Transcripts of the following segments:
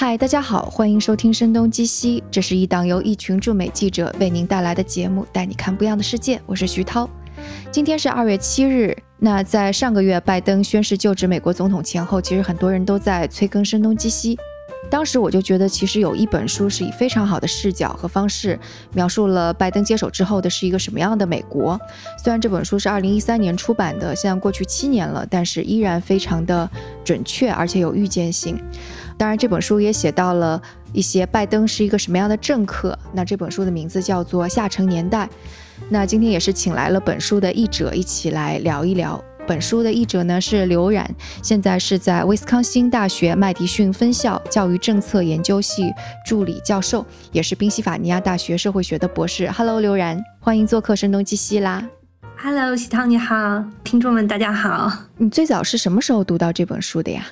嗨，大家好，欢迎收听《声东击西》，这是一档由一群驻美记者为您带来的节目，带你看不一样的世界。我是徐涛，今天是二月七日。那在上个月拜登宣誓就职美国总统前后，其实很多人都在催更《声东击西》。当时我就觉得，其实有一本书是以非常好的视角和方式描述了拜登接手之后的是一个什么样的美国。虽然这本书是二零一三年出版的，现在过去七年了，但是依然非常的准确，而且有预见性。当然，这本书也写到了一些拜登是一个什么样的政客。那这本书的名字叫做《下沉年代》。那今天也是请来了本书的译者一起来聊一聊。本书的译者呢是刘冉，现在是在威斯康星大学麦迪逊分校教育政策研究系助理教授，也是宾夕法尼亚大学社会学的博士。Hello，刘冉，欢迎做客声东击西啦。Hello，喜涛你好，听众们大家好。你最早是什么时候读到这本书的呀？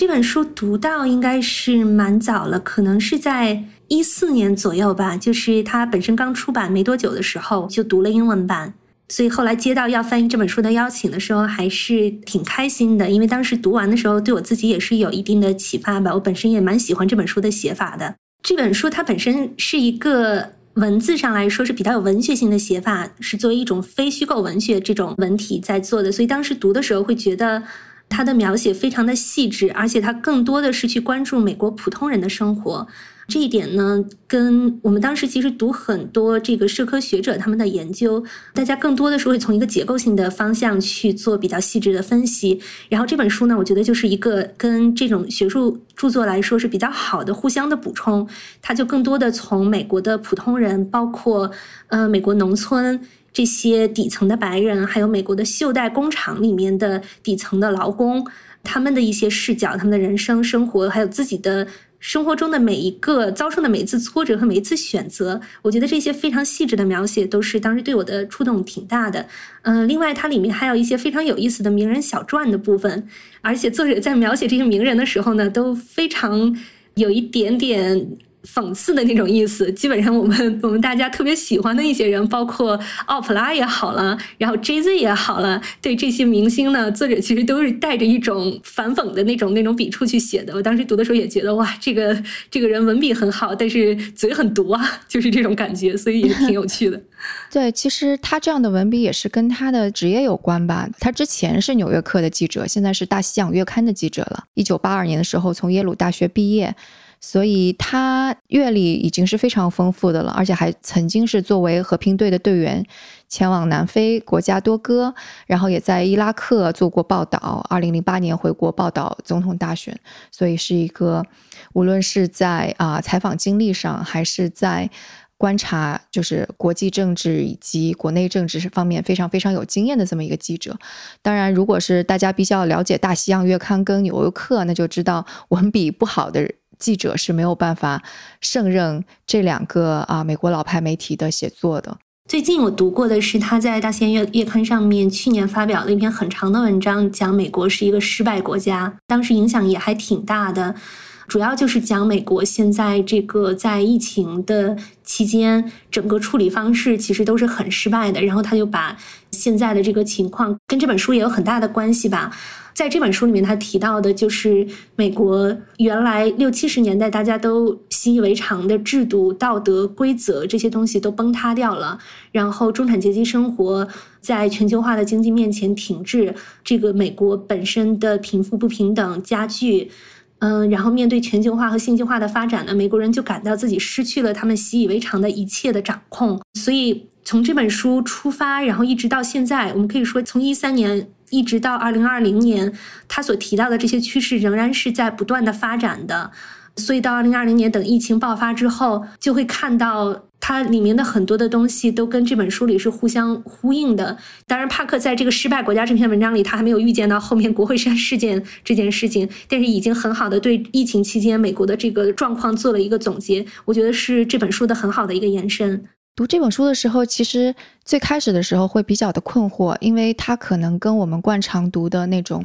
这本书读到应该是蛮早了，可能是在一四年左右吧。就是它本身刚出版没多久的时候，就读了英文版，所以后来接到要翻译这本书的邀请的时候，还是挺开心的。因为当时读完的时候，对我自己也是有一定的启发吧。我本身也蛮喜欢这本书的写法的。这本书它本身是一个文字上来说是比较有文学性的写法，是作为一种非虚构文学这种文体在做的，所以当时读的时候会觉得。他的描写非常的细致，而且他更多的是去关注美国普通人的生活。这一点呢，跟我们当时其实读很多这个社科学者他们的研究，大家更多的是会从一个结构性的方向去做比较细致的分析。然后这本书呢，我觉得就是一个跟这种学术著作来说是比较好的互相的补充。它就更多的从美国的普通人，包括呃美国农村。这些底层的白人，还有美国的袖带工厂里面的底层的劳工，他们的一些视角，他们的人生生活，还有自己的生活中的每一个遭受的每一次挫折和每一次选择，我觉得这些非常细致的描写，都是当时对我的触动挺大的。嗯，另外它里面还有一些非常有意思的名人小传的部分，而且作者在描写这些名人的时候呢，都非常有一点点。讽刺的那种意思，基本上我们我们大家特别喜欢的一些人，包括奥普拉也好了，然后 J Z 也好了，对这些明星呢，作者其实都是带着一种反讽的那种那种笔触去写的。我当时读的时候也觉得，哇，这个这个人文笔很好，但是嘴很毒啊，就是这种感觉，所以也挺有趣的。对，其实他这样的文笔也是跟他的职业有关吧。他之前是纽约客的记者，现在是大西洋月刊的记者了。一九八二年的时候从耶鲁大学毕业。所以他阅历已经是非常丰富的了，而且还曾经是作为和平队的队员前往南非国家多哥，然后也在伊拉克做过报道。二零零八年回国报道总统大选，所以是一个无论是在啊采访经历上，还是在观察就是国际政治以及国内政治方面非常非常有经验的这么一个记者。当然，如果是大家比较了解《大西洋月刊》跟《纽约客》，那就知道文笔不好的。记者是没有办法胜任这两个啊美国老牌媒体的写作的。最近我读过的是他在《大西洋月月刊》上面去年发表了一篇很长的文章，讲美国是一个失败国家，当时影响也还挺大的。主要就是讲美国现在这个在疫情的期间，整个处理方式其实都是很失败的。然后他就把现在的这个情况跟这本书也有很大的关系吧。在这本书里面，他提到的就是美国原来六七十年代大家都习以为常的制度、道德规则这些东西都崩塌掉了，然后中产阶级生活在全球化的经济面前停滞，这个美国本身的贫富不平等加剧。嗯，然后面对全球化和信息化的发展呢，美国人就感到自己失去了他们习以为常的一切的掌控。所以从这本书出发，然后一直到现在，我们可以说从一三年一直到二零二零年，他所提到的这些趋势仍然是在不断的发展的。所以到二零二零年等疫情爆发之后，就会看到。它里面的很多的东西都跟这本书里是互相呼应的。当然，帕克在这个失败国家这篇文章里，他还没有预见到后面国会山事件这件事情，但是已经很好的对疫情期间美国的这个状况做了一个总结。我觉得是这本书的很好的一个延伸。读这本书的时候，其实最开始的时候会比较的困惑，因为它可能跟我们惯常读的那种。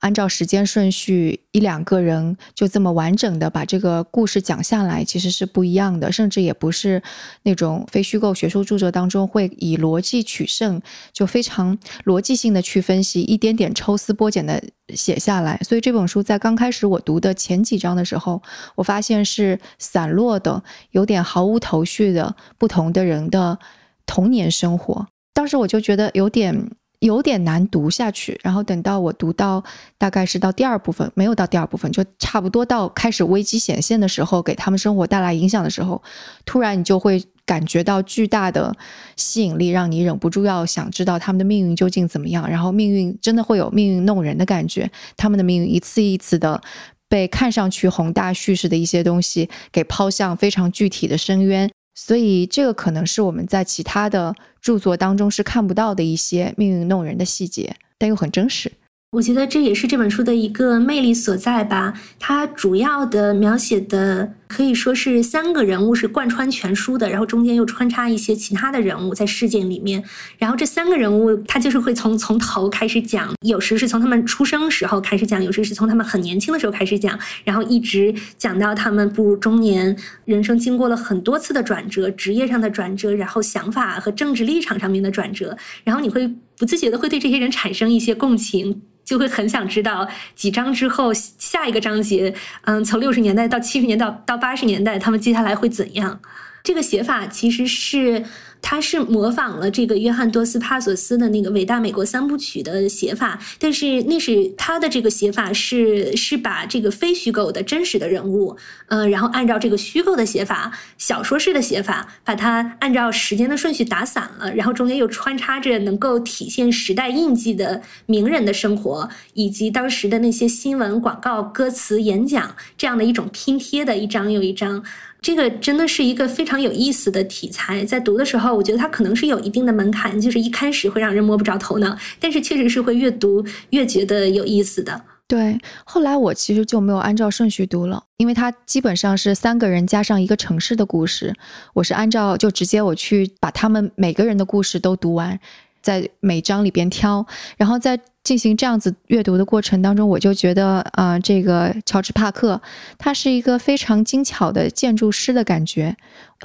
按照时间顺序一两个人就这么完整的把这个故事讲下来，其实是不一样的，甚至也不是那种非虚构学术著作当中会以逻辑取胜，就非常逻辑性的去分析，一点点抽丝剥茧的写下来。所以这本书在刚开始我读的前几章的时候，我发现是散落的，有点毫无头绪的不同的人的童年生活。当时我就觉得有点。有点难读下去，然后等到我读到大概是到第二部分，没有到第二部分，就差不多到开始危机显现的时候，给他们生活带来影响的时候，突然你就会感觉到巨大的吸引力，让你忍不住要想知道他们的命运究竟怎么样。然后命运真的会有命运弄人的感觉，他们的命运一次一次的被看上去宏大叙事的一些东西给抛向非常具体的深渊。所以，这个可能是我们在其他的著作当中是看不到的一些命运弄人的细节，但又很真实。我觉得这也是这本书的一个魅力所在吧。它主要的描写的可以说是三个人物是贯穿全书的，然后中间又穿插一些其他的人物在事件里面。然后这三个人物，他就是会从从头开始讲，有时是从他们出生时候开始讲，有时是从他们很年轻的时候开始讲，然后一直讲到他们步入中年，人生经过了很多次的转折，职业上的转折，然后想法和政治立场上面的转折，然后你会不自觉的会对这些人产生一些共情。就会很想知道几章之后下一个章节，嗯，从六十年代到七十年代到八十年代，他们接下来会怎样？这个写法其实是。他是模仿了这个约翰多斯帕索斯的那个伟大美国三部曲的写法，但是那是他的这个写法是是把这个非虚构的真实的人物，呃，然后按照这个虚构的写法，小说式的写法，把它按照时间的顺序打散了，然后中间又穿插着能够体现时代印记的名人的生活，以及当时的那些新闻、广告、歌词、演讲这样的一种拼贴的一张又一张。这个真的是一个非常有意思的题材，在读的时候，我觉得它可能是有一定的门槛，就是一开始会让人摸不着头脑，但是确实是会越读越觉得有意思的。对，后来我其实就没有按照顺序读了，因为它基本上是三个人加上一个城市的故事，我是按照就直接我去把他们每个人的故事都读完。在每章里边挑，然后在进行这样子阅读的过程当中，我就觉得啊，这个乔治帕克他是一个非常精巧的建筑师的感觉，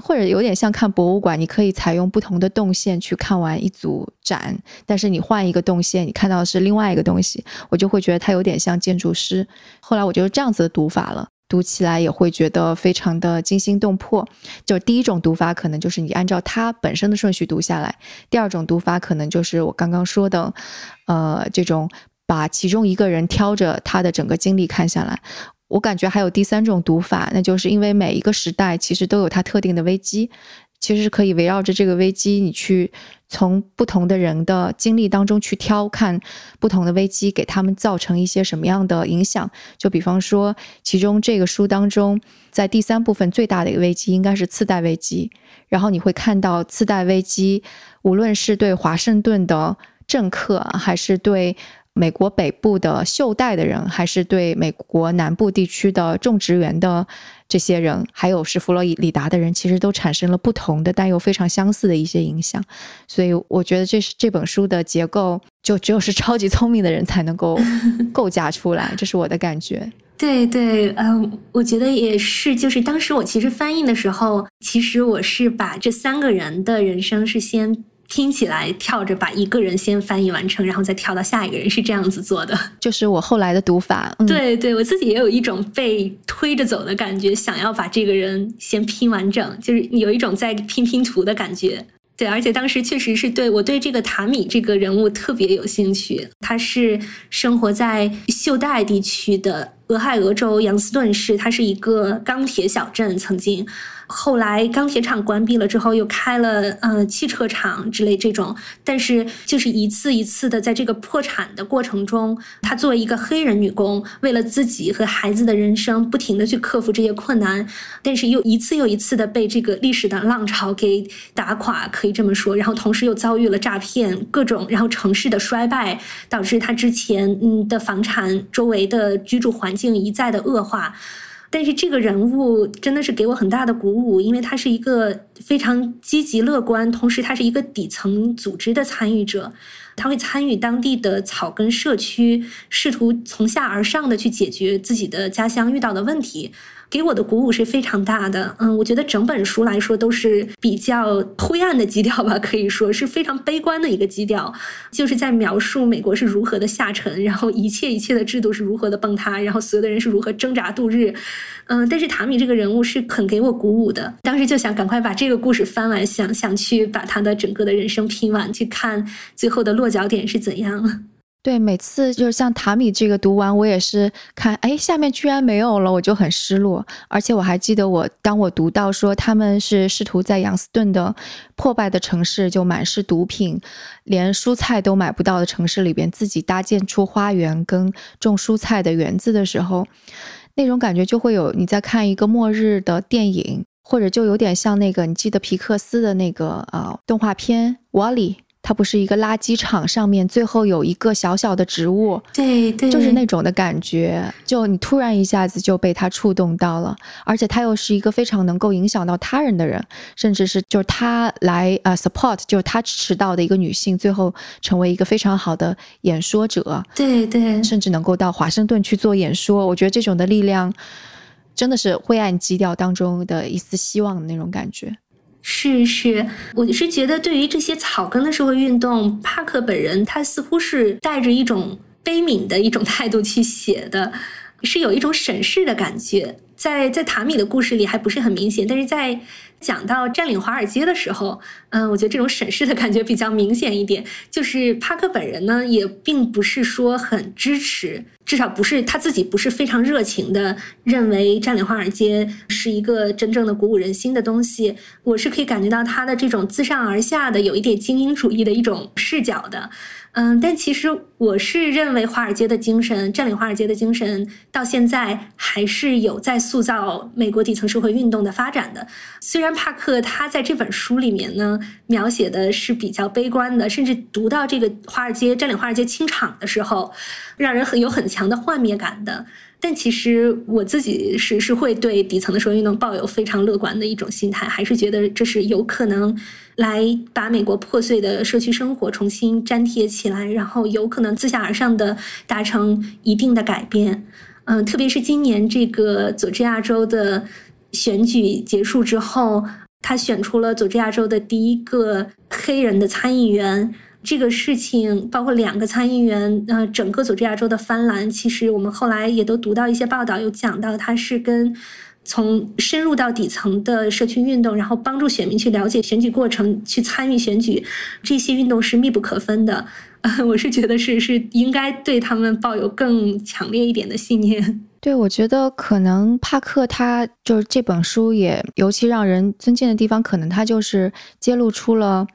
或者有点像看博物馆，你可以采用不同的动线去看完一组展，但是你换一个动线，你看到的是另外一个东西，我就会觉得他有点像建筑师。后来我就是这样子的读法了。读起来也会觉得非常的惊心动魄。就第一种读法，可能就是你按照它本身的顺序读下来；第二种读法，可能就是我刚刚说的，呃，这种把其中一个人挑着他的整个经历看下来。我感觉还有第三种读法，那就是因为每一个时代其实都有它特定的危机。其实是可以围绕着这个危机，你去从不同的人的经历当中去挑，看不同的危机给他们造成一些什么样的影响。就比方说，其中这个书当中，在第三部分最大的一个危机应该是次贷危机。然后你会看到次贷危机，无论是对华盛顿的政客，还是对。美国北部的袖带的人，还是对美国南部地区的种植园的这些人，还有是弗洛伊里达的人，其实都产生了不同的但又非常相似的一些影响。所以我觉得这是这本书的结构，就只有是超级聪明的人才能够 构架出来，这是我的感觉。对对，嗯，我觉得也是。就是当时我其实翻译的时候，其实我是把这三个人的人生是先。听起来跳着把一个人先翻译完成，然后再跳到下一个人，是这样子做的。就是我后来的读法。对对，我自己也有一种被推着走的感觉，想要把这个人先拼完整，就是有一种在拼拼图的感觉。对，而且当时确实是对我对这个塔米这个人物特别有兴趣。他是生活在袖带地区的俄亥俄州杨斯顿市，它是一个钢铁小镇，曾经。后来钢铁厂关闭了之后，又开了呃汽车厂之类这种，但是就是一次一次的在这个破产的过程中，她作为一个黑人女工，为了自己和孩子的人生，不停的去克服这些困难，但是又一次又一次的被这个历史的浪潮给打垮，可以这么说。然后同时又遭遇了诈骗，各种，然后城市的衰败，导致她之前嗯的房产周围的居住环境一再的恶化。但是这个人物真的是给我很大的鼓舞，因为他是一个非常积极乐观，同时他是一个底层组织的参与者。他会参与当地的草根社区，试图从下而上的去解决自己的家乡遇到的问题。给我的鼓舞是非常大的，嗯，我觉得整本书来说都是比较灰暗的基调吧，可以说是非常悲观的一个基调，就是在描述美国是如何的下沉，然后一切一切的制度是如何的崩塌，然后所有的人是如何挣扎度日，嗯，但是塔米这个人物是很给我鼓舞的，当时就想赶快把这个故事翻完，想想去把他的整个的人生拼完，去看最后的落脚点是怎样。对，每次就是像塔米这个读完，我也是看，哎，下面居然没有了，我就很失落。而且我还记得，我当我读到说他们是试图在杨斯顿的破败的城市，就满是毒品，连蔬菜都买不到的城市里边，自己搭建出花园跟种蔬菜的园子的时候，那种感觉就会有你在看一个末日的电影，或者就有点像那个你记得皮克斯的那个呃动画片《瓦力》。它不是一个垃圾场，上面最后有一个小小的植物，对对，就是那种的感觉，就你突然一下子就被他触动到了，而且他又是一个非常能够影响到他人的人，甚至是就是他来呃 support，就是他支持到的一个女性，最后成为一个非常好的演说者，对对，甚至能够到华盛顿去做演说，我觉得这种的力量真的是灰暗基调当中的一丝希望的那种感觉。是是，我是觉得对于这些草根的社会运动，帕克本人他似乎是带着一种悲悯的一种态度去写的，是有一种审视的感觉。在在塔米的故事里还不是很明显，但是在讲到占领华尔街的时候，嗯，我觉得这种审视的感觉比较明显一点。就是帕克本人呢，也并不是说很支持，至少不是他自己不是非常热情的认为占领华尔街是一个真正的鼓舞人心的东西。我是可以感觉到他的这种自上而下的有一点精英主义的一种视角的。嗯，但其实我是认为华尔街的精神，占领华尔街的精神，到现在还是有在塑造美国底层社会运动的发展的。虽然帕克他在这本书里面呢，描写的是比较悲观的，甚至读到这个华尔街占领华尔街清场的时候，让人很有很强的幻灭感的。但其实我自己是是会对底层的社会运动抱有非常乐观的一种心态，还是觉得这是有可能来把美国破碎的社区生活重新粘贴起来，然后有可能自下而上的达成一定的改变。嗯，特别是今年这个佐治亚州的选举结束之后，他选出了佐治亚州的第一个黑人的参议员。这个事情包括两个参议员，呃，整个佐治亚州的翻蓝，其实我们后来也都读到一些报道，有讲到他是跟从深入到底层的社区运动，然后帮助选民去了解选举过程，去参与选举，这些运动是密不可分的。呃 我是觉得是是应该对他们抱有更强烈一点的信念。对，我觉得可能帕克他就是这本书也尤其让人尊敬的地方，可能他就是揭露出了。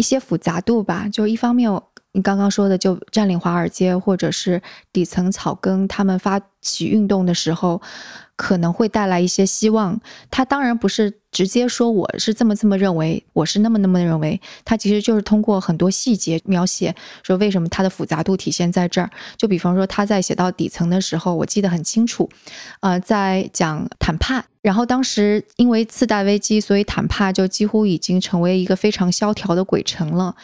一些复杂度吧，就一方面，你刚刚说的，就占领华尔街，或者是底层草根，他们发起运动的时候。可能会带来一些希望。他当然不是直接说我是这么这么认为，我是那么那么认为。他其实就是通过很多细节描写，说为什么它的复杂度体现在这儿。就比方说他在写到底层的时候，我记得很清楚，呃，在讲谈判。然后当时因为次贷危机，所以坦帕就几乎已经成为一个非常萧条的鬼城了。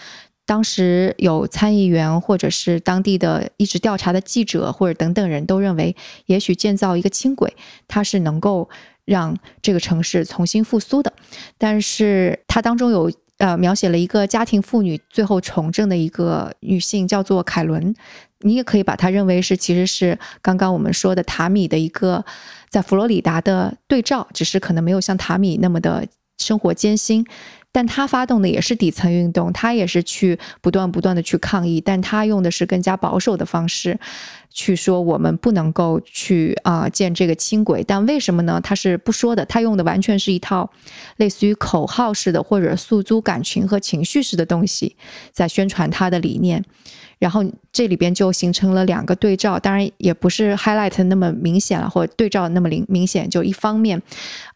当时有参议员，或者是当地的一直调查的记者，或者等等人都认为，也许建造一个轻轨，它是能够让这个城市重新复苏的。但是它当中有呃描写了一个家庭妇女最后从政的一个女性，叫做凯伦。你也可以把它认为是其实是刚刚我们说的塔米的一个在佛罗里达的对照，只是可能没有像塔米那么的生活艰辛。但他发动的也是底层运动，他也是去不断不断的去抗议，但他用的是更加保守的方式，去说我们不能够去啊建这个轻轨。但为什么呢？他是不说的，他用的完全是一套类似于口号式的或者诉诸感情和情绪式的东西，在宣传他的理念。然后这里边就形成了两个对照，当然也不是 highlight 那么明显了，或者对照那么明明显。就一方面，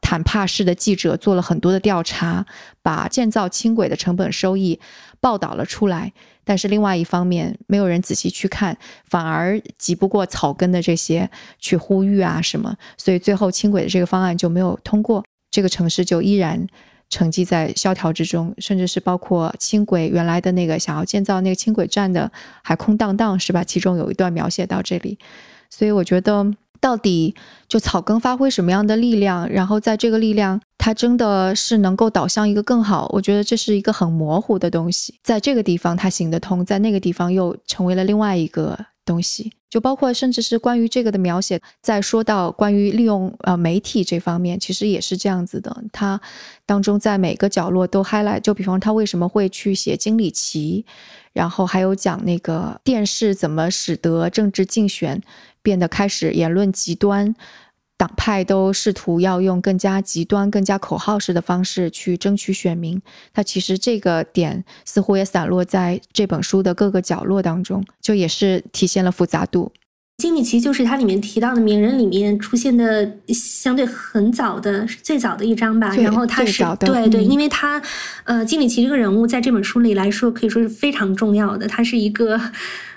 坦帕市的记者做了很多的调查，把建造轻轨的成本收益报道了出来，但是另外一方面，没有人仔细去看，反而挤不过草根的这些去呼吁啊什么，所以最后轻轨的这个方案就没有通过，这个城市就依然沉寂在萧条之中，甚至是包括轻轨原来的那个想要建造那个轻轨站的还空荡荡，是吧？其中有一段描写到这里，所以我觉得。到底就草根发挥什么样的力量？然后在这个力量，它真的是能够导向一个更好？我觉得这是一个很模糊的东西。在这个地方它行得通，在那个地方又成为了另外一个东西。就包括甚至是关于这个的描写，在说到关于利用呃媒体这方面，其实也是这样子的。它当中在每个角落都 highlight，就比方他为什么会去写金里奇，然后还有讲那个电视怎么使得政治竞选。变得开始言论极端，党派都试图要用更加极端、更加口号式的方式去争取选民。它其实这个点似乎也散落在这本书的各个角落当中，就也是体现了复杂度。金里奇就是它里面提到的名人里面出现的相对很早的最早的一章吧。然后他是对对，因为他呃，金里奇这个人物在这本书里来说可以说是非常重要的，他是一个。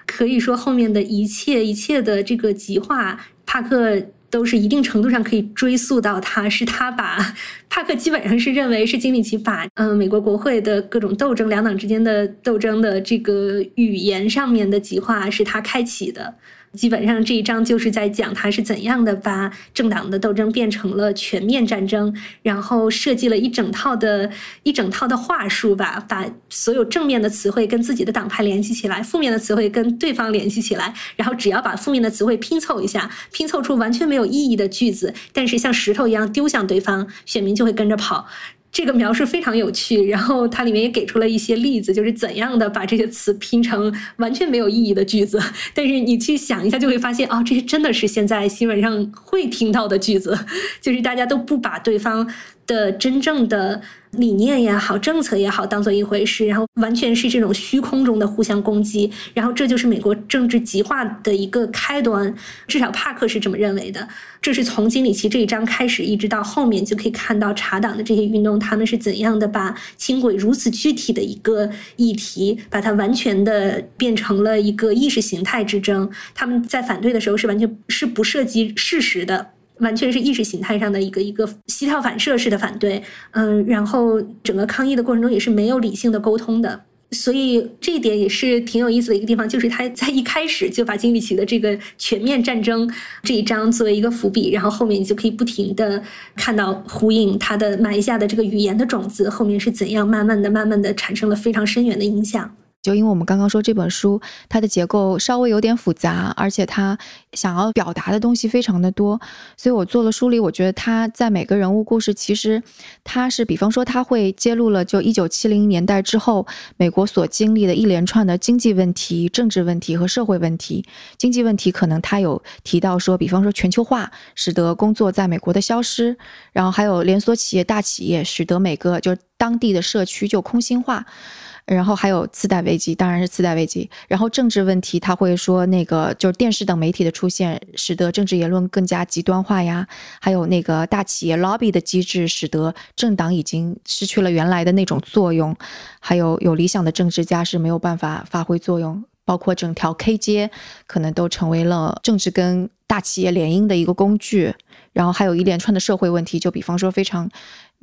可以说，后面的一切一切的这个极化，帕克都是一定程度上可以追溯到他，是他把 帕克基本上是认为是经历起法嗯美国国会的各种斗争、两党之间的斗争的这个语言上面的极化是他开启的。基本上这一章就是在讲他是怎样的把政党的斗争变成了全面战争，然后设计了一整套的一整套的话术吧，把所有正面的词汇跟自己的党派联系起来，负面的词汇跟对方联系起来，然后只要把负面的词汇拼凑一下，拼凑出完全没有意义的句子，但是像石头一样丢向对方，选民就会跟着跑。这个描述非常有趣，然后它里面也给出了一些例子，就是怎样的把这些词拼成完全没有意义的句子。但是你去想一下，就会发现，哦，这些真的是现在新闻上会听到的句子，就是大家都不把对方。的真正的理念也好，政策也好，当做一回事，然后完全是这种虚空中的互相攻击，然后这就是美国政治极化的一个开端，至少帕克是这么认为的。这是从金里奇这一章开始，一直到后面就可以看到查党的这些运动，他们是怎样的把轻轨如此具体的一个议题，把它完全的变成了一个意识形态之争。他们在反对的时候是完全是不涉及事实的。完全是意识形态上的一个一个膝跳反射式的反对，嗯，然后整个抗议的过程中也是没有理性的沟通的，所以这一点也是挺有意思的一个地方，就是他在一开始就把金里奇的这个全面战争这一章作为一个伏笔，然后后面你就可以不停的看到呼应他的埋下的这个语言的种子，后面是怎样慢慢的、慢慢的产生了非常深远的影响。就因为我们刚刚说这本书，它的结构稍微有点复杂，而且它想要表达的东西非常的多，所以我做了梳理。我觉得它在每个人物故事，其实它是，比方说，它会揭露了就一九七零年代之后美国所经历的一连串的经济问题、政治问题和社会问题。经济问题可能它有提到说，比方说全球化使得工作在美国的消失，然后还有连锁企业、大企业使得每个就当地的社区就空心化。然后还有次贷危机，当然是次贷危机。然后政治问题，他会说那个就是电视等媒体的出现，使得政治言论更加极端化呀。还有那个大企业 lobby 的机制，使得政党已经失去了原来的那种作用。还有有理想的政治家是没有办法发挥作用，包括整条 K 街可能都成为了政治跟大企业联姻的一个工具。然后还有一连串的社会问题，就比方说非常。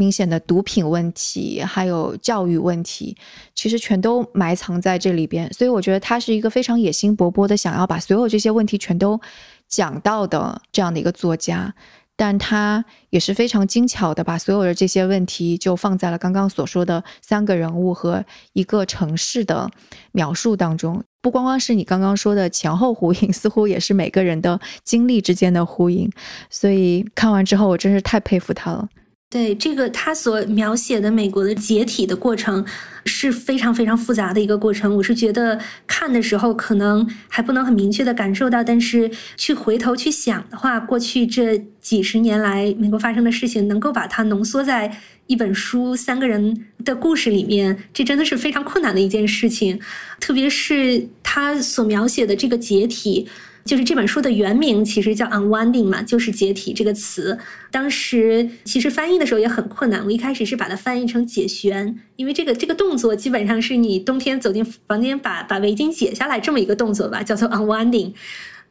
明显的毒品问题，还有教育问题，其实全都埋藏在这里边。所以我觉得他是一个非常野心勃勃的，想要把所有这些问题全都讲到的这样的一个作家。但他也是非常精巧的，把所有的这些问题就放在了刚刚所说的三个人物和一个城市的描述当中。不光光是你刚刚说的前后呼应，似乎也是每个人的经历之间的呼应。所以看完之后，我真是太佩服他了。对这个他所描写的美国的解体的过程是非常非常复杂的一个过程。我是觉得看的时候可能还不能很明确的感受到，但是去回头去想的话，过去这几十年来美国发生的事情，能够把它浓缩在一本书三个人的故事里面，这真的是非常困难的一件事情。特别是他所描写的这个解体。就是这本书的原名其实叫 unwinding 嘛，就是解体这个词。当时其实翻译的时候也很困难，我一开始是把它翻译成解旋，因为这个这个动作基本上是你冬天走进房间把把围巾解下来这么一个动作吧，叫做 unwinding。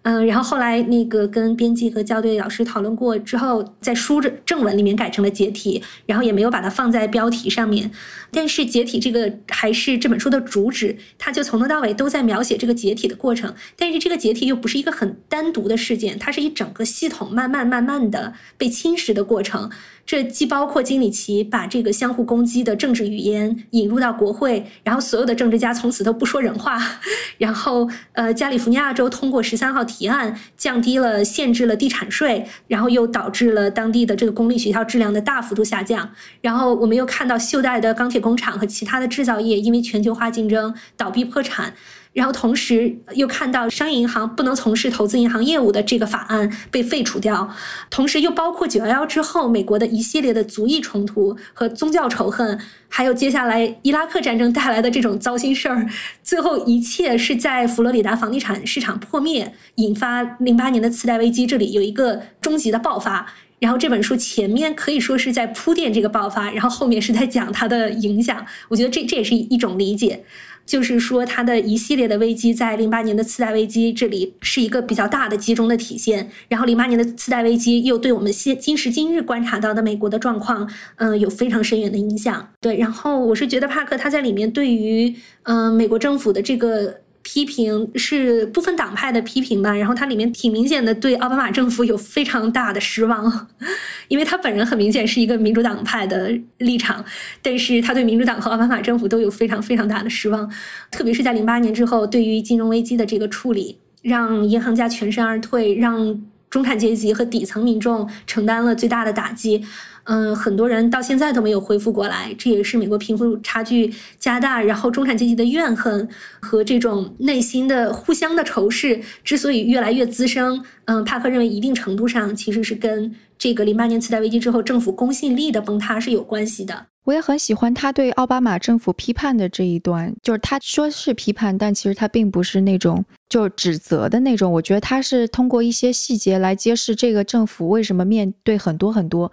嗯，然后后来那个跟编辑和校对老师讨论过之后，在书正正文里面改成了解体，然后也没有把它放在标题上面。但是解体这个还是这本书的主旨，它就从头到尾都在描写这个解体的过程。但是这个解体又不是一个很单独的事件，它是一整个系统慢慢慢慢的被侵蚀的过程。这既包括金里奇把这个相互攻击的政治语言引入到国会，然后所有的政治家从此都不说人话，然后呃，加利福尼亚州通过十三号提案降低了限制了地产税，然后又导致了当地的这个公立学校质量的大幅度下降，然后我们又看到袖带的钢铁工厂和其他的制造业因为全球化竞争倒闭破产。然后同时又看到商业银行不能从事投资银行业务的这个法案被废除掉，同时又包括九幺幺之后美国的一系列的族裔冲突和宗教仇恨，还有接下来伊拉克战争带来的这种糟心事儿，最后一切是在佛罗里达房地产市场破灭，引发零八年的次贷危机，这里有一个终极的爆发。然后这本书前面可以说是在铺垫这个爆发，然后后面是在讲它的影响。我觉得这这也是一种理解。就是说，它的一系列的危机，在零八年的次贷危机这里是一个比较大的集中的体现。然后，零八年的次贷危机又对我们现今时今日观察到的美国的状况，嗯，有非常深远的影响。对，然后我是觉得帕克他在里面对于嗯美国政府的这个。批评是部分党派的批评吧，然后他里面挺明显的对奥巴马政府有非常大的失望，因为他本人很明显是一个民主党派的立场，但是他对民主党和奥巴马政府都有非常非常大的失望，特别是在零八年之后，对于金融危机的这个处理，让银行家全身而退，让中产阶级和底层民众承担了最大的打击。嗯，很多人到现在都没有恢复过来，这也是美国贫富差距加大，然后中产阶级的怨恨和这种内心的互相的仇视之所以越来越滋生。嗯，帕克认为一定程度上其实是跟这个零八年次贷危机之后政府公信力的崩塌是有关系的。我也很喜欢他对奥巴马政府批判的这一段，就是他说是批判，但其实他并不是那种就指责的那种。我觉得他是通过一些细节来揭示这个政府为什么面对很多很多。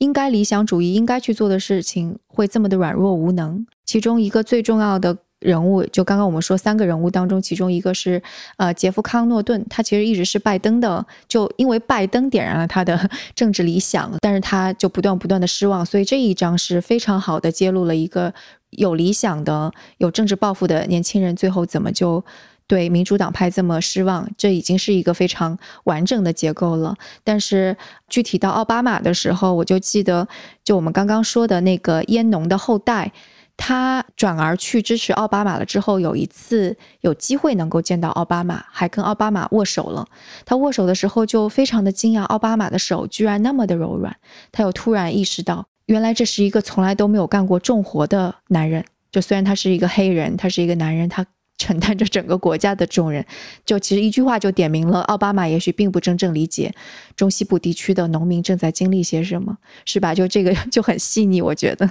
应该理想主义应该去做的事情会这么的软弱无能。其中一个最重要的人物，就刚刚我们说三个人物当中，其中一个是呃杰夫康诺顿，他其实一直是拜登的，就因为拜登点燃了他的 政治理想，但是他就不断不断的失望，所以这一章是非常好的揭露了一个有理想的、有政治抱负的年轻人最后怎么就。对民主党派这么失望，这已经是一个非常完整的结构了。但是具体到奥巴马的时候，我就记得，就我们刚刚说的那个烟农的后代，他转而去支持奥巴马了之后，有一次有机会能够见到奥巴马，还跟奥巴马握手了。他握手的时候就非常的惊讶，奥巴马的手居然那么的柔软。他又突然意识到，原来这是一个从来都没有干过重活的男人。就虽然他是一个黑人，他是一个男人，他。承担着整个国家的重任，就其实一句话就点明了，奥巴马也许并不真正理解中西部地区的农民正在经历些什么，是吧？就这个 就很细腻，我觉得。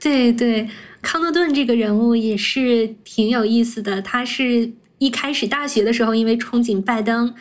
对对，康诺顿这个人物也是挺有意思的。他是一开始大学的时候，因为憧憬拜登，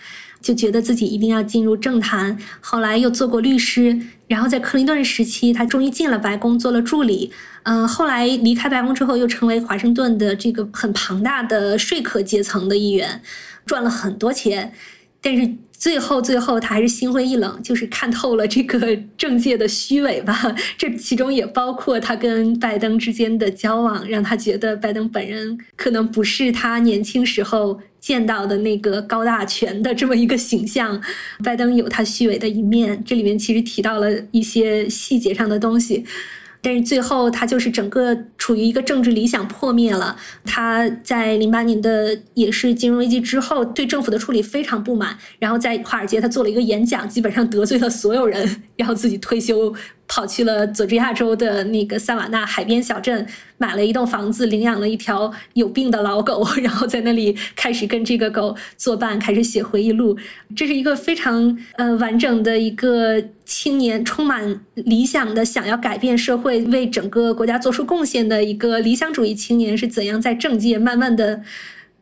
就觉得自己一定要进入政坛，后来又做过律师。然后在克林顿时期，他终于进了白宫做了助理。嗯，后来离开白宫之后，又成为华盛顿的这个很庞大的说客阶层的一员，赚了很多钱。但是最后，最后他还是心灰意冷，就是看透了这个 政界的虚伪吧。这其中也包括他跟拜登之间的交往，让他觉得拜登本人可能不是他年轻时候。见到的那个高大全的这么一个形象，拜登有他虚伪的一面，这里面其实提到了一些细节上的东西。但是最后，他就是整个处于一个政治理想破灭了。他在零八年的也是金融危机之后，对政府的处理非常不满。然后在华尔街，他做了一个演讲，基本上得罪了所有人，然后自己退休，跑去了佐治亚州的那个萨瓦纳海边小镇，买了一栋房子，领养了一条有病的老狗，然后在那里开始跟这个狗作伴，开始写回忆录。这是一个非常呃完整的一个。青年充满理想的，想要改变社会、为整个国家做出贡献的一个理想主义青年是怎样在政界慢慢的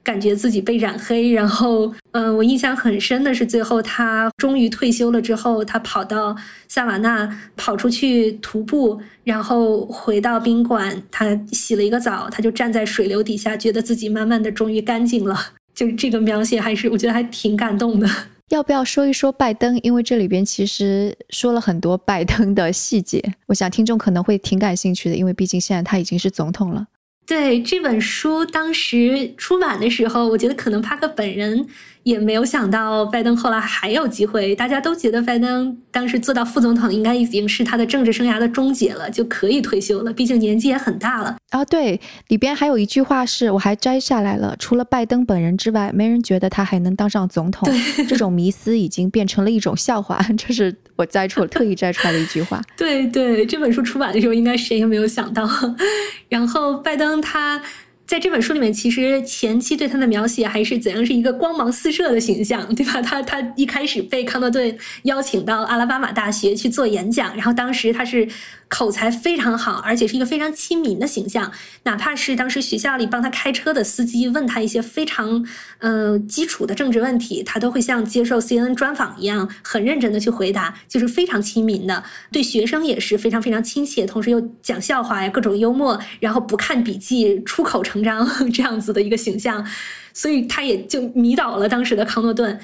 感觉自己被染黑？然后，嗯，我印象很深的是，最后他终于退休了之后，他跑到萨瓦纳跑出去徒步，然后回到宾馆，他洗了一个澡，他就站在水流底下，觉得自己慢慢的终于干净了。就这个描写还是我觉得还挺感动的。要不要说一说拜登？因为这里边其实说了很多拜登的细节，我想听众可能会挺感兴趣的，因为毕竟现在他已经是总统了。对这本书当时出版的时候，我觉得可能帕克本人。也没有想到拜登后来还有机会，大家都觉得拜登当时做到副总统应该已经是他的政治生涯的终结了，就可以退休了，毕竟年纪也很大了。啊，对，里边还有一句话是我还摘下来了，除了拜登本人之外，没人觉得他还能当上总统。这种迷思已经变成了一种笑话，这是我摘出特意摘出来的一句话。对对，这本书出版的时候，应该谁也没有想到。然后拜登他。在这本书里面，其实前期对他的描写还是怎样是一个光芒四射的形象，对吧？他他一开始被康德顿邀请到阿拉巴马大学去做演讲，然后当时他是。口才非常好，而且是一个非常亲民的形象。哪怕是当时学校里帮他开车的司机问他一些非常嗯基础的政治问题，他都会像接受 CNN 专访一样，很认真的去回答，就是非常亲民的。对学生也是非常非常亲切，同时又讲笑话呀，各种幽默，然后不看笔记，出口成章 这样子的一个形象，所以他也就迷倒了当时的康诺顿。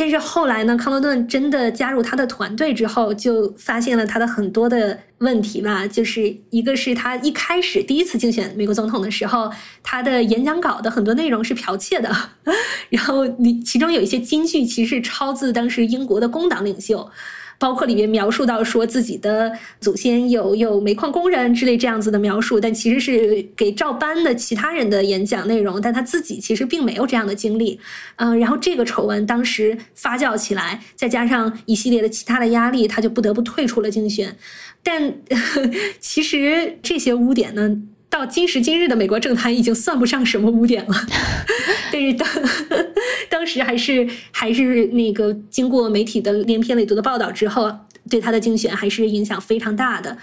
但是后来呢，康诺顿真的加入他的团队之后，就发现了他的很多的问题吧。就是一个是他一开始第一次竞选美国总统的时候，他的演讲稿的很多内容是剽窃的，然后你其中有一些金句其实是抄自当时英国的工党领袖。包括里面描述到说自己的祖先有有煤矿工人之类这样子的描述，但其实是给照搬的其他人的演讲内容，但他自己其实并没有这样的经历。嗯，然后这个丑闻当时发酵起来，再加上一系列的其他的压力，他就不得不退出了竞选。但 其实这些污点呢？到今时今日的美国政坛已经算不上什么污点了，但是当 当时还是还是那个经过媒体的连篇累牍的报道之后，对他的竞选还是影响非常大的。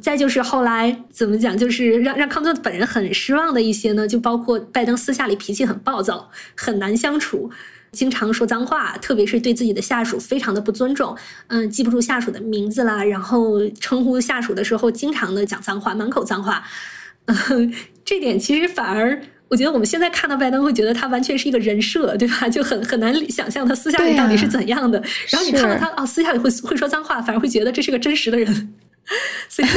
再就是后来怎么讲，就是让让康顿本人很失望的一些呢，就包括拜登私下里脾气很暴躁，很难相处，经常说脏话，特别是对自己的下属非常的不尊重，嗯，记不住下属的名字啦，然后称呼下属的时候经常的讲脏话，满口脏话。这点其实反而，我觉得我们现在看到拜登会觉得他完全是一个人设，对吧？就很很难想象他私下里到底是怎样的。然后你看到他哦，私下里会会说脏话，反而会觉得这是个真实的人。所以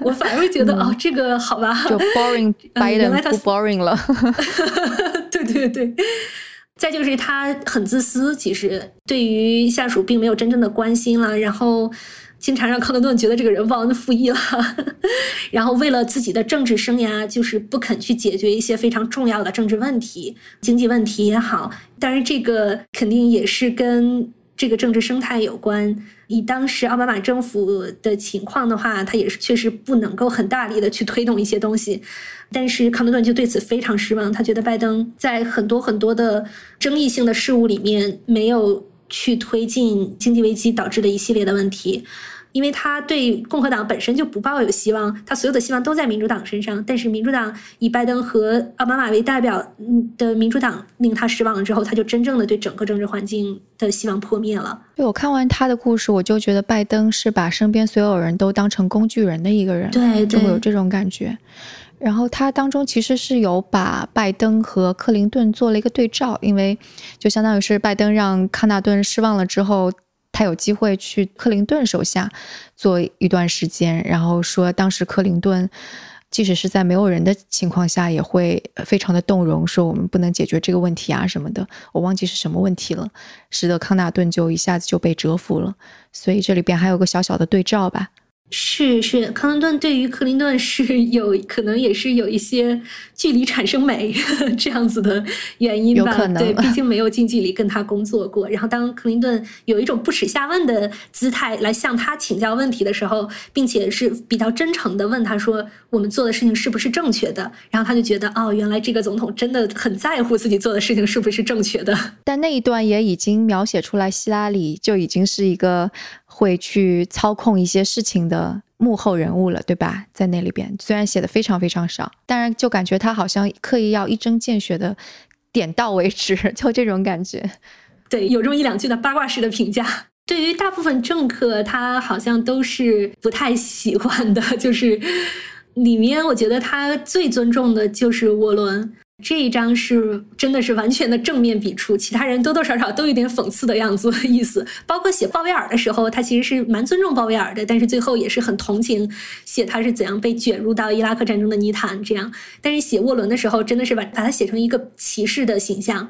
我反而会觉得哦，这个好吧，就 boring，拜登不 boring 了。对对对。再就是他很自私，其实对于下属并没有真正的关心了，然后。经常让康德顿觉得这个人忘恩负义了，然后为了自己的政治生涯，就是不肯去解决一些非常重要的政治问题、经济问题也好。当然，这个肯定也是跟这个政治生态有关。以当时奥巴马政府的情况的话，他也是确实不能够很大力的去推动一些东西。但是康德顿就对此非常失望，他觉得拜登在很多很多的争议性的事物里面没有去推进经济危机导致的一系列的问题。因为他对共和党本身就不抱有希望，他所有的希望都在民主党身上。但是民主党以拜登和奥巴马为代表的民主党令他失望了之后，他就真正的对整个政治环境的希望破灭了。对我看完他的故事，我就觉得拜登是把身边所有人都当成工具人的一个人，对，就会有这种感觉。然后他当中其实是有把拜登和克林顿做了一个对照，因为就相当于是拜登让康纳顿失望了之后。他有机会去克林顿手下做一段时间，然后说当时克林顿即使是在没有人的情况下，也会非常的动容，说我们不能解决这个问题啊什么的。我忘记是什么问题了，使得康纳顿就一下子就被折服了。所以这里边还有个小小的对照吧。是是，克林顿对于克林顿是 有可能也是有一些距离产生美 这样子的原因吧？对，毕 竟没有近距离跟他工作过。然后当克林顿有一种不耻下问的姿态来向他请教问题的时候，并且是比较真诚的问他说：“我们做的事情是不是正确的？”然后他就觉得哦，原来这个总统真的很在乎自己做的事情是不是正确的。但那一段也已经描写出来，希拉里就已经是一个。会去操控一些事情的幕后人物了，对吧？在那里边，虽然写的非常非常少，但是就感觉他好像刻意要一针见血的点到为止，就这种感觉。对，有这么一两句的八卦式的评价。对于大部分政客，他好像都是不太喜欢的。就是里面，我觉得他最尊重的就是沃伦。这一章是真的是完全的正面笔触，其他人多多少少都有点讽刺的样子意思。包括写鲍威尔的时候，他其实是蛮尊重鲍威尔的，但是最后也是很同情写他是怎样被卷入到伊拉克战争的泥潭这样。但是写沃伦的时候，真的是把把他写成一个骑士的形象，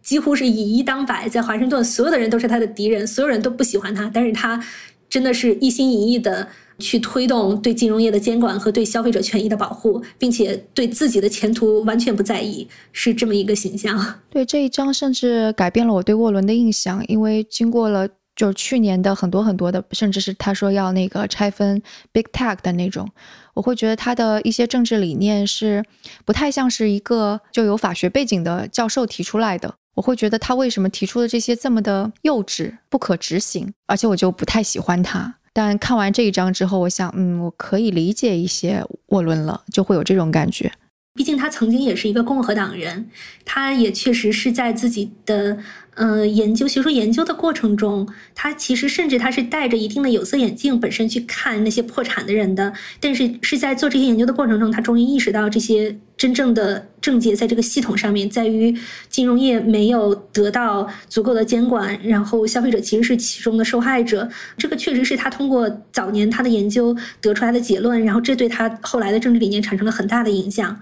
几乎是以一当百，在华盛顿所有的人都是他的敌人，所有人都不喜欢他，但是他真的是一心一意的。去推动对金融业的监管和对消费者权益的保护，并且对自己的前途完全不在意，是这么一个形象。对这一章，甚至改变了我对沃伦的印象，因为经过了就是去年的很多很多的，甚至是他说要那个拆分 Big Tech 的那种，我会觉得他的一些政治理念是不太像是一个就有法学背景的教授提出来的。我会觉得他为什么提出的这些这么的幼稚、不可执行，而且我就不太喜欢他。但看完这一章之后，我想，嗯，我可以理解一些沃伦了，就会有这种感觉。毕竟他曾经也是一个共和党人，他也确实是在自己的。呃，研究学术研究的过程中，他其实甚至他是戴着一定的有色眼镜本身去看那些破产的人的，但是是在做这些研究的过程中，他终于意识到这些真正的症结在这个系统上面，在于金融业没有得到足够的监管，然后消费者其实是其中的受害者。这个确实是他通过早年他的研究得出来的结论，然后这对他后来的政治理念产生了很大的影响。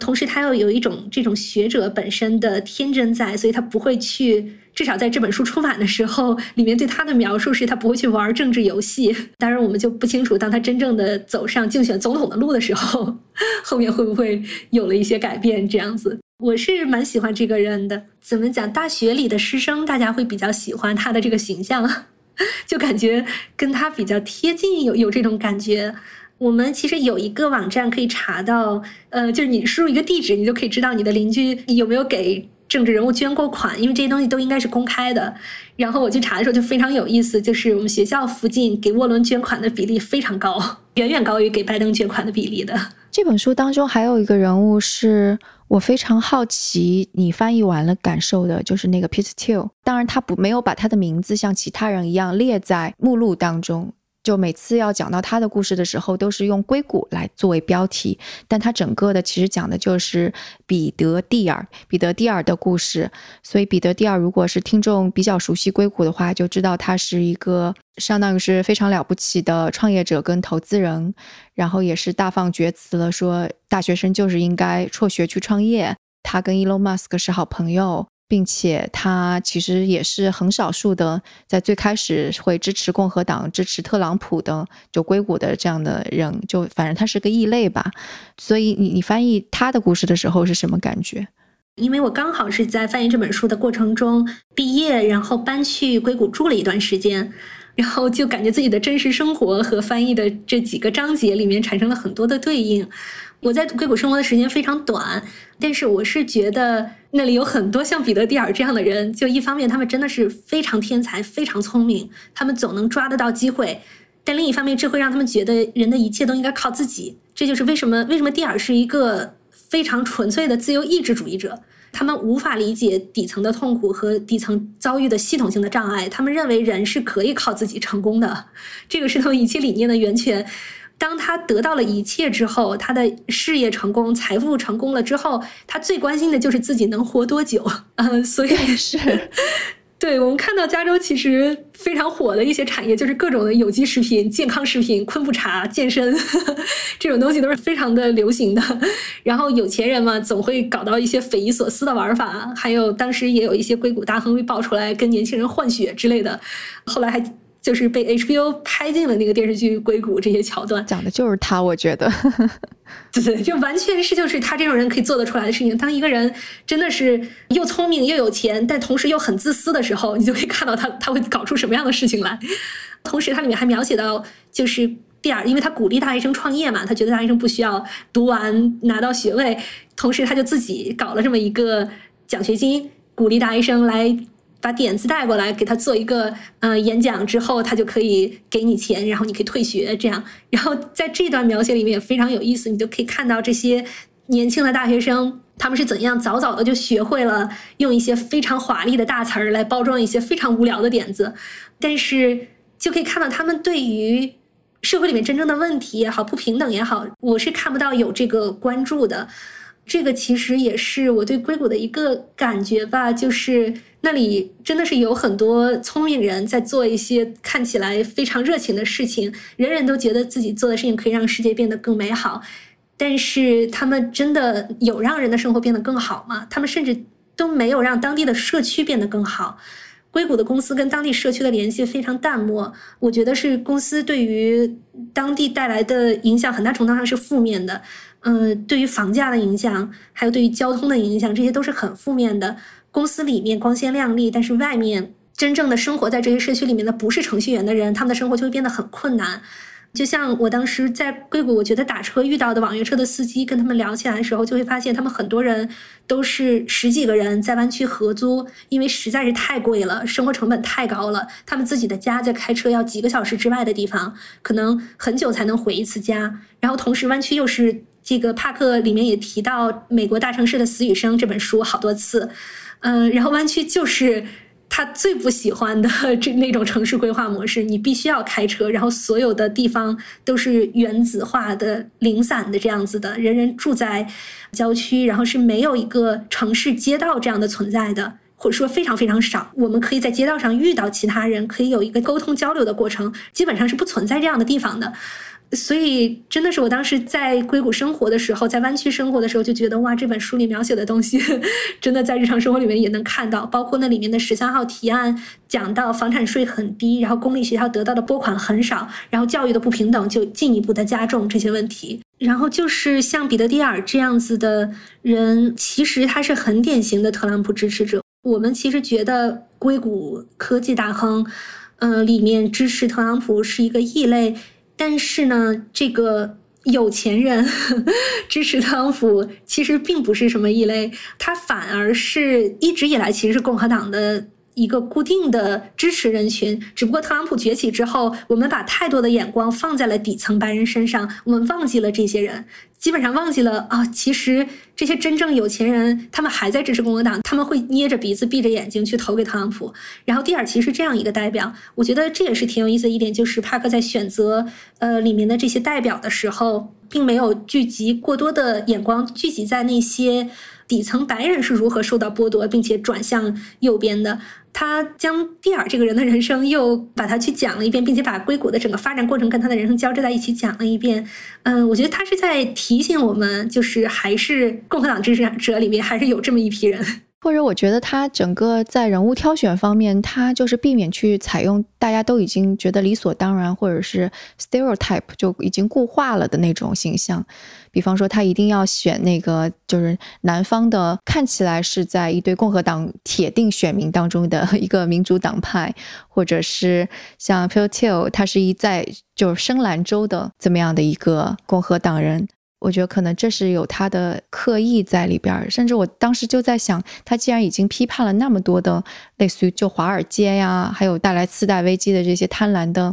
同时，他又有一种这种学者本身的天真在，所以他不会去，至少在这本书出版的时候，里面对他的描述是他不会去玩政治游戏。当然，我们就不清楚，当他真正的走上竞选总统的路的时候，后面会不会有了一些改变？这样子，我是蛮喜欢这个人的。怎么讲？大学里的师生，大家会比较喜欢他的这个形象，就感觉跟他比较贴近，有有这种感觉。我们其实有一个网站可以查到，呃，就是你输入一个地址，你就可以知道你的邻居有没有给政治人物捐过款，因为这些东西都应该是公开的。然后我去查的时候就非常有意思，就是我们学校附近给沃伦捐款的比例非常高，远远高于给拜登捐款的比例的。这本书当中还有一个人物是我非常好奇，你翻译完了感受的，就是那个 Peter Thiel。当然他不没有把他的名字像其他人一样列在目录当中。就每次要讲到他的故事的时候，都是用硅谷来作为标题，但他整个的其实讲的就是彼得蒂尔，彼得蒂尔的故事。所以彼得蒂尔，如果是听众比较熟悉硅谷的话，就知道他是一个相当于是非常了不起的创业者跟投资人，然后也是大放厥词了，说大学生就是应该辍学去创业。他跟 Elon Musk 是好朋友。并且他其实也是很少数的，在最开始会支持共和党、支持特朗普的，就硅谷的这样的人，就反正他是个异类吧。所以你你翻译他的故事的时候是什么感觉？因为我刚好是在翻译这本书的过程中毕业，然后搬去硅谷住了一段时间，然后就感觉自己的真实生活和翻译的这几个章节里面产生了很多的对应。我在硅谷生活的时间非常短，但是我是觉得那里有很多像彼得蒂尔这样的人。就一方面，他们真的是非常天才、非常聪明，他们总能抓得到机会；但另一方面，这会让他们觉得人的一切都应该靠自己。这就是为什么为什么蒂尔是一个非常纯粹的自由意志主义者。他们无法理解底层的痛苦和底层遭遇的系统性的障碍。他们认为人是可以靠自己成功的，这个是他们一切理念的源泉。当他得到了一切之后，他的事业成功、财富成功了之后，他最关心的就是自己能活多久。嗯，所以是，对我们看到加州其实非常火的一些产业，就是各种的有机食品、健康食品、昆布茶、健身 这种东西都是非常的流行的。然后有钱人嘛，总会搞到一些匪夷所思的玩法。还有当时也有一些硅谷大亨被爆出来跟年轻人换血之类的，后来还。就是被 HBO 拍进了那个电视剧《硅谷》这些桥段，讲的就是他，我觉得，对对，就完全是就是他这种人可以做得出来的事情。当一个人真的是又聪明又有钱，但同时又很自私的时候，你就可以看到他他会搞出什么样的事情来。同时，它里面还描写到，就是第二，因为他鼓励大学生创业嘛，他觉得大学生不需要读完拿到学位，同时他就自己搞了这么一个奖学金，鼓励大学生来。把点子带过来，给他做一个呃演讲之后，他就可以给你钱，然后你可以退学这样。然后在这段描写里面也非常有意思，你就可以看到这些年轻的大学生他们是怎样早早的就学会了用一些非常华丽的大词儿来包装一些非常无聊的点子，但是就可以看到他们对于社会里面真正的问题也好，不平等也好，我是看不到有这个关注的。这个其实也是我对硅谷的一个感觉吧，就是那里真的是有很多聪明人在做一些看起来非常热情的事情，人人都觉得自己做的事情可以让世界变得更美好，但是他们真的有让人的生活变得更好吗？他们甚至都没有让当地的社区变得更好。硅谷的公司跟当地社区的联系非常淡漠，我觉得是公司对于当地带来的影响很大程度上是负面的。嗯，对于房价的影响，还有对于交通的影响，这些都是很负面的。公司里面光鲜亮丽，但是外面真正的生活在这些社区里面的不是程序员的人，他们的生活就会变得很困难。就像我当时在硅谷，我觉得打车遇到的网约车的司机，跟他们聊起来的时候，就会发现他们很多人都是十几个人在湾区合租，因为实在是太贵了，生活成本太高了。他们自己的家在开车要几个小时之外的地方，可能很久才能回一次家。然后同时，湾区又是。这个帕克里面也提到《美国大城市的死与生》这本书好多次，嗯，然后湾区就是他最不喜欢的 这那种城市规划模式，你必须要开车，然后所有的地方都是原子化的、零散的这样子的，人人住在郊区，然后是没有一个城市街道这样的存在的，或者说非常非常少。我们可以在街道上遇到其他人，可以有一个沟通交流的过程，基本上是不存在这样的地方的。所以，真的是我当时在硅谷生活的时候，在湾区生活的时候，就觉得哇，这本书里描写的东西，真的在日常生活里面也能看到。包括那里面的十三号提案，讲到房产税很低，然后公立学校得到的拨款很少，然后教育的不平等就进一步的加重这些问题。然后就是像彼得蒂尔这样子的人，其实他是很典型的特朗普支持者。我们其实觉得硅谷科技大亨，嗯，里面支持特朗普是一个异类。但是呢，这个有钱人 支持特朗普其实并不是什么异类，他反而是一直以来其实是共和党的一个固定的支持人群。只不过特朗普崛起之后，我们把太多的眼光放在了底层白人身上，我们忘记了这些人。基本上忘记了啊！其实这些真正有钱人，他们还在支持共和党，他们会捏着鼻子、闭着眼睛去投给特朗普。然后蒂尔其是这样一个代表，我觉得这也是挺有意思的一点，就是帕克在选择呃里面的这些代表的时候，并没有聚集过多的眼光，聚集在那些底层白人是如何受到剥夺，并且转向右边的。他将蒂尔这个人的人生又把他去讲了一遍，并且把硅谷的整个发展过程跟他的人生交织在一起讲了一遍。嗯，我觉得他是在提醒我们，就是还是共和党支持者里面还是有这么一批人。或者我觉得他整个在人物挑选方面，他就是避免去采用大家都已经觉得理所当然，或者是 stereotype 就已经固化了的那种形象。比方说，他一定要选那个就是南方的，看起来是在一堆共和党铁定选民当中的 一个民主党派，或者是像 Phil Till，他是一在就是深蓝州的这么样的一个共和党人。我觉得可能这是有他的刻意在里边，甚至我当时就在想，他既然已经批判了那么多的类似于就华尔街呀，还有带来次贷危机的这些贪婪的，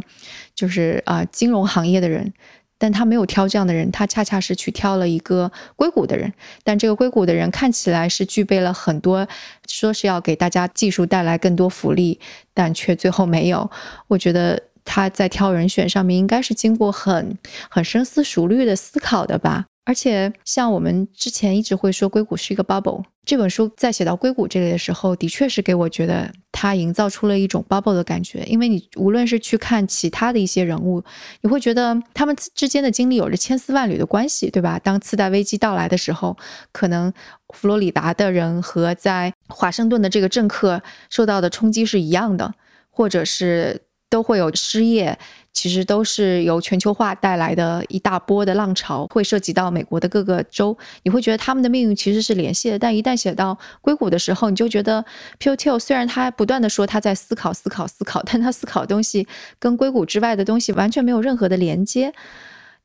就是啊金融行业的人，但他没有挑这样的人，他恰恰是去挑了一个硅谷的人，但这个硅谷的人看起来是具备了很多，说是要给大家技术带来更多福利，但却最后没有。我觉得。他在挑人选上面应该是经过很很深思熟虑的思考的吧。而且像我们之前一直会说硅谷是一个 bubble，这本书在写到硅谷这里的时候，的确是给我觉得它营造出了一种 bubble 的感觉。因为你无论是去看其他的一些人物，你会觉得他们之间的经历有着千丝万缕的关系，对吧？当次贷危机到来的时候，可能佛罗里达的人和在华盛顿的这个政客受到的冲击是一样的，或者是。都会有失业，其实都是由全球化带来的一大波的浪潮，会涉及到美国的各个州。你会觉得他们的命运其实是联系的，但一旦写到硅谷的时候，你就觉得 P. O. T. 虽然他不断的说他在思考、思考、思考，但他思考的东西跟硅谷之外的东西完全没有任何的连接。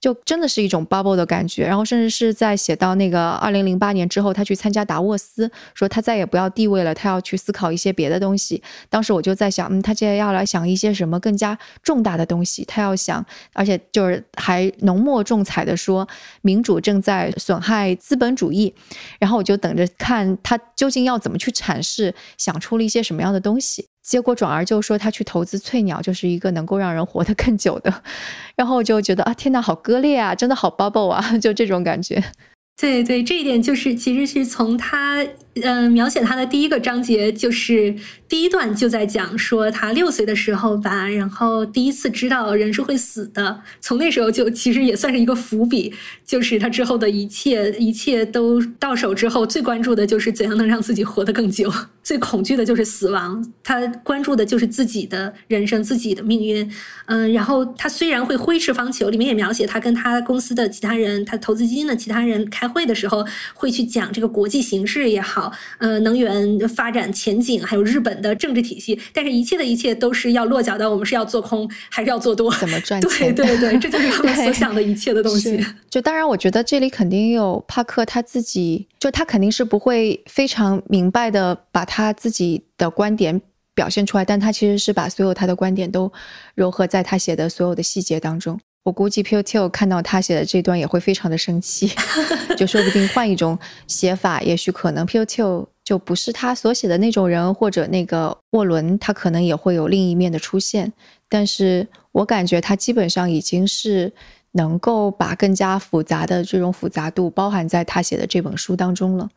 就真的是一种 bubble 的感觉，然后甚至是在写到那个二零零八年之后，他去参加达沃斯，说他再也不要地位了，他要去思考一些别的东西。当时我就在想，嗯，他接下要来想一些什么更加重大的东西，他要想，而且就是还浓墨重彩的说，民主正在损害资本主义。然后我就等着看他究竟要怎么去阐释，想出了一些什么样的东西。结果转而就说他去投资翠鸟，就是一个能够让人活得更久的。然后我就觉得啊，天哪，好割裂啊，真的好 bubble 啊，就这种感觉。对对，这一点就是其实是从他。嗯，描写他的第一个章节就是第一段就在讲说他六岁的时候吧，然后第一次知道人是会死的，从那时候就其实也算是一个伏笔，就是他之后的一切一切都到手之后，最关注的就是怎样能让自己活得更久，最恐惧的就是死亡，他关注的就是自己的人生自己的命运。嗯，然后他虽然会挥斥方遒，里面也描写他跟他公司的其他人，他投资基金的其他人开会的时候，会去讲这个国际形势也好。呃，能源发展前景，还有日本的政治体系，但是一切的一切都是要落脚到我们是要做空还是要做多？怎么赚钱？对对对，这就是他们 所想的一切的东西。就当然，我觉得这里肯定有帕克他自己，就他肯定是不会非常明白的把他自己的观点表现出来，但他其实是把所有他的观点都糅合在他写的所有的细节当中。我估计 p u t i l 看到他写的这段也会非常的生气，就说不定换一种写法，也许可能 p u t i l 就不是他所写的那种人，或者那个沃伦，他可能也会有另一面的出现。但是我感觉他基本上已经是能够把更加复杂的这种复杂度包含在他写的这本书当中了。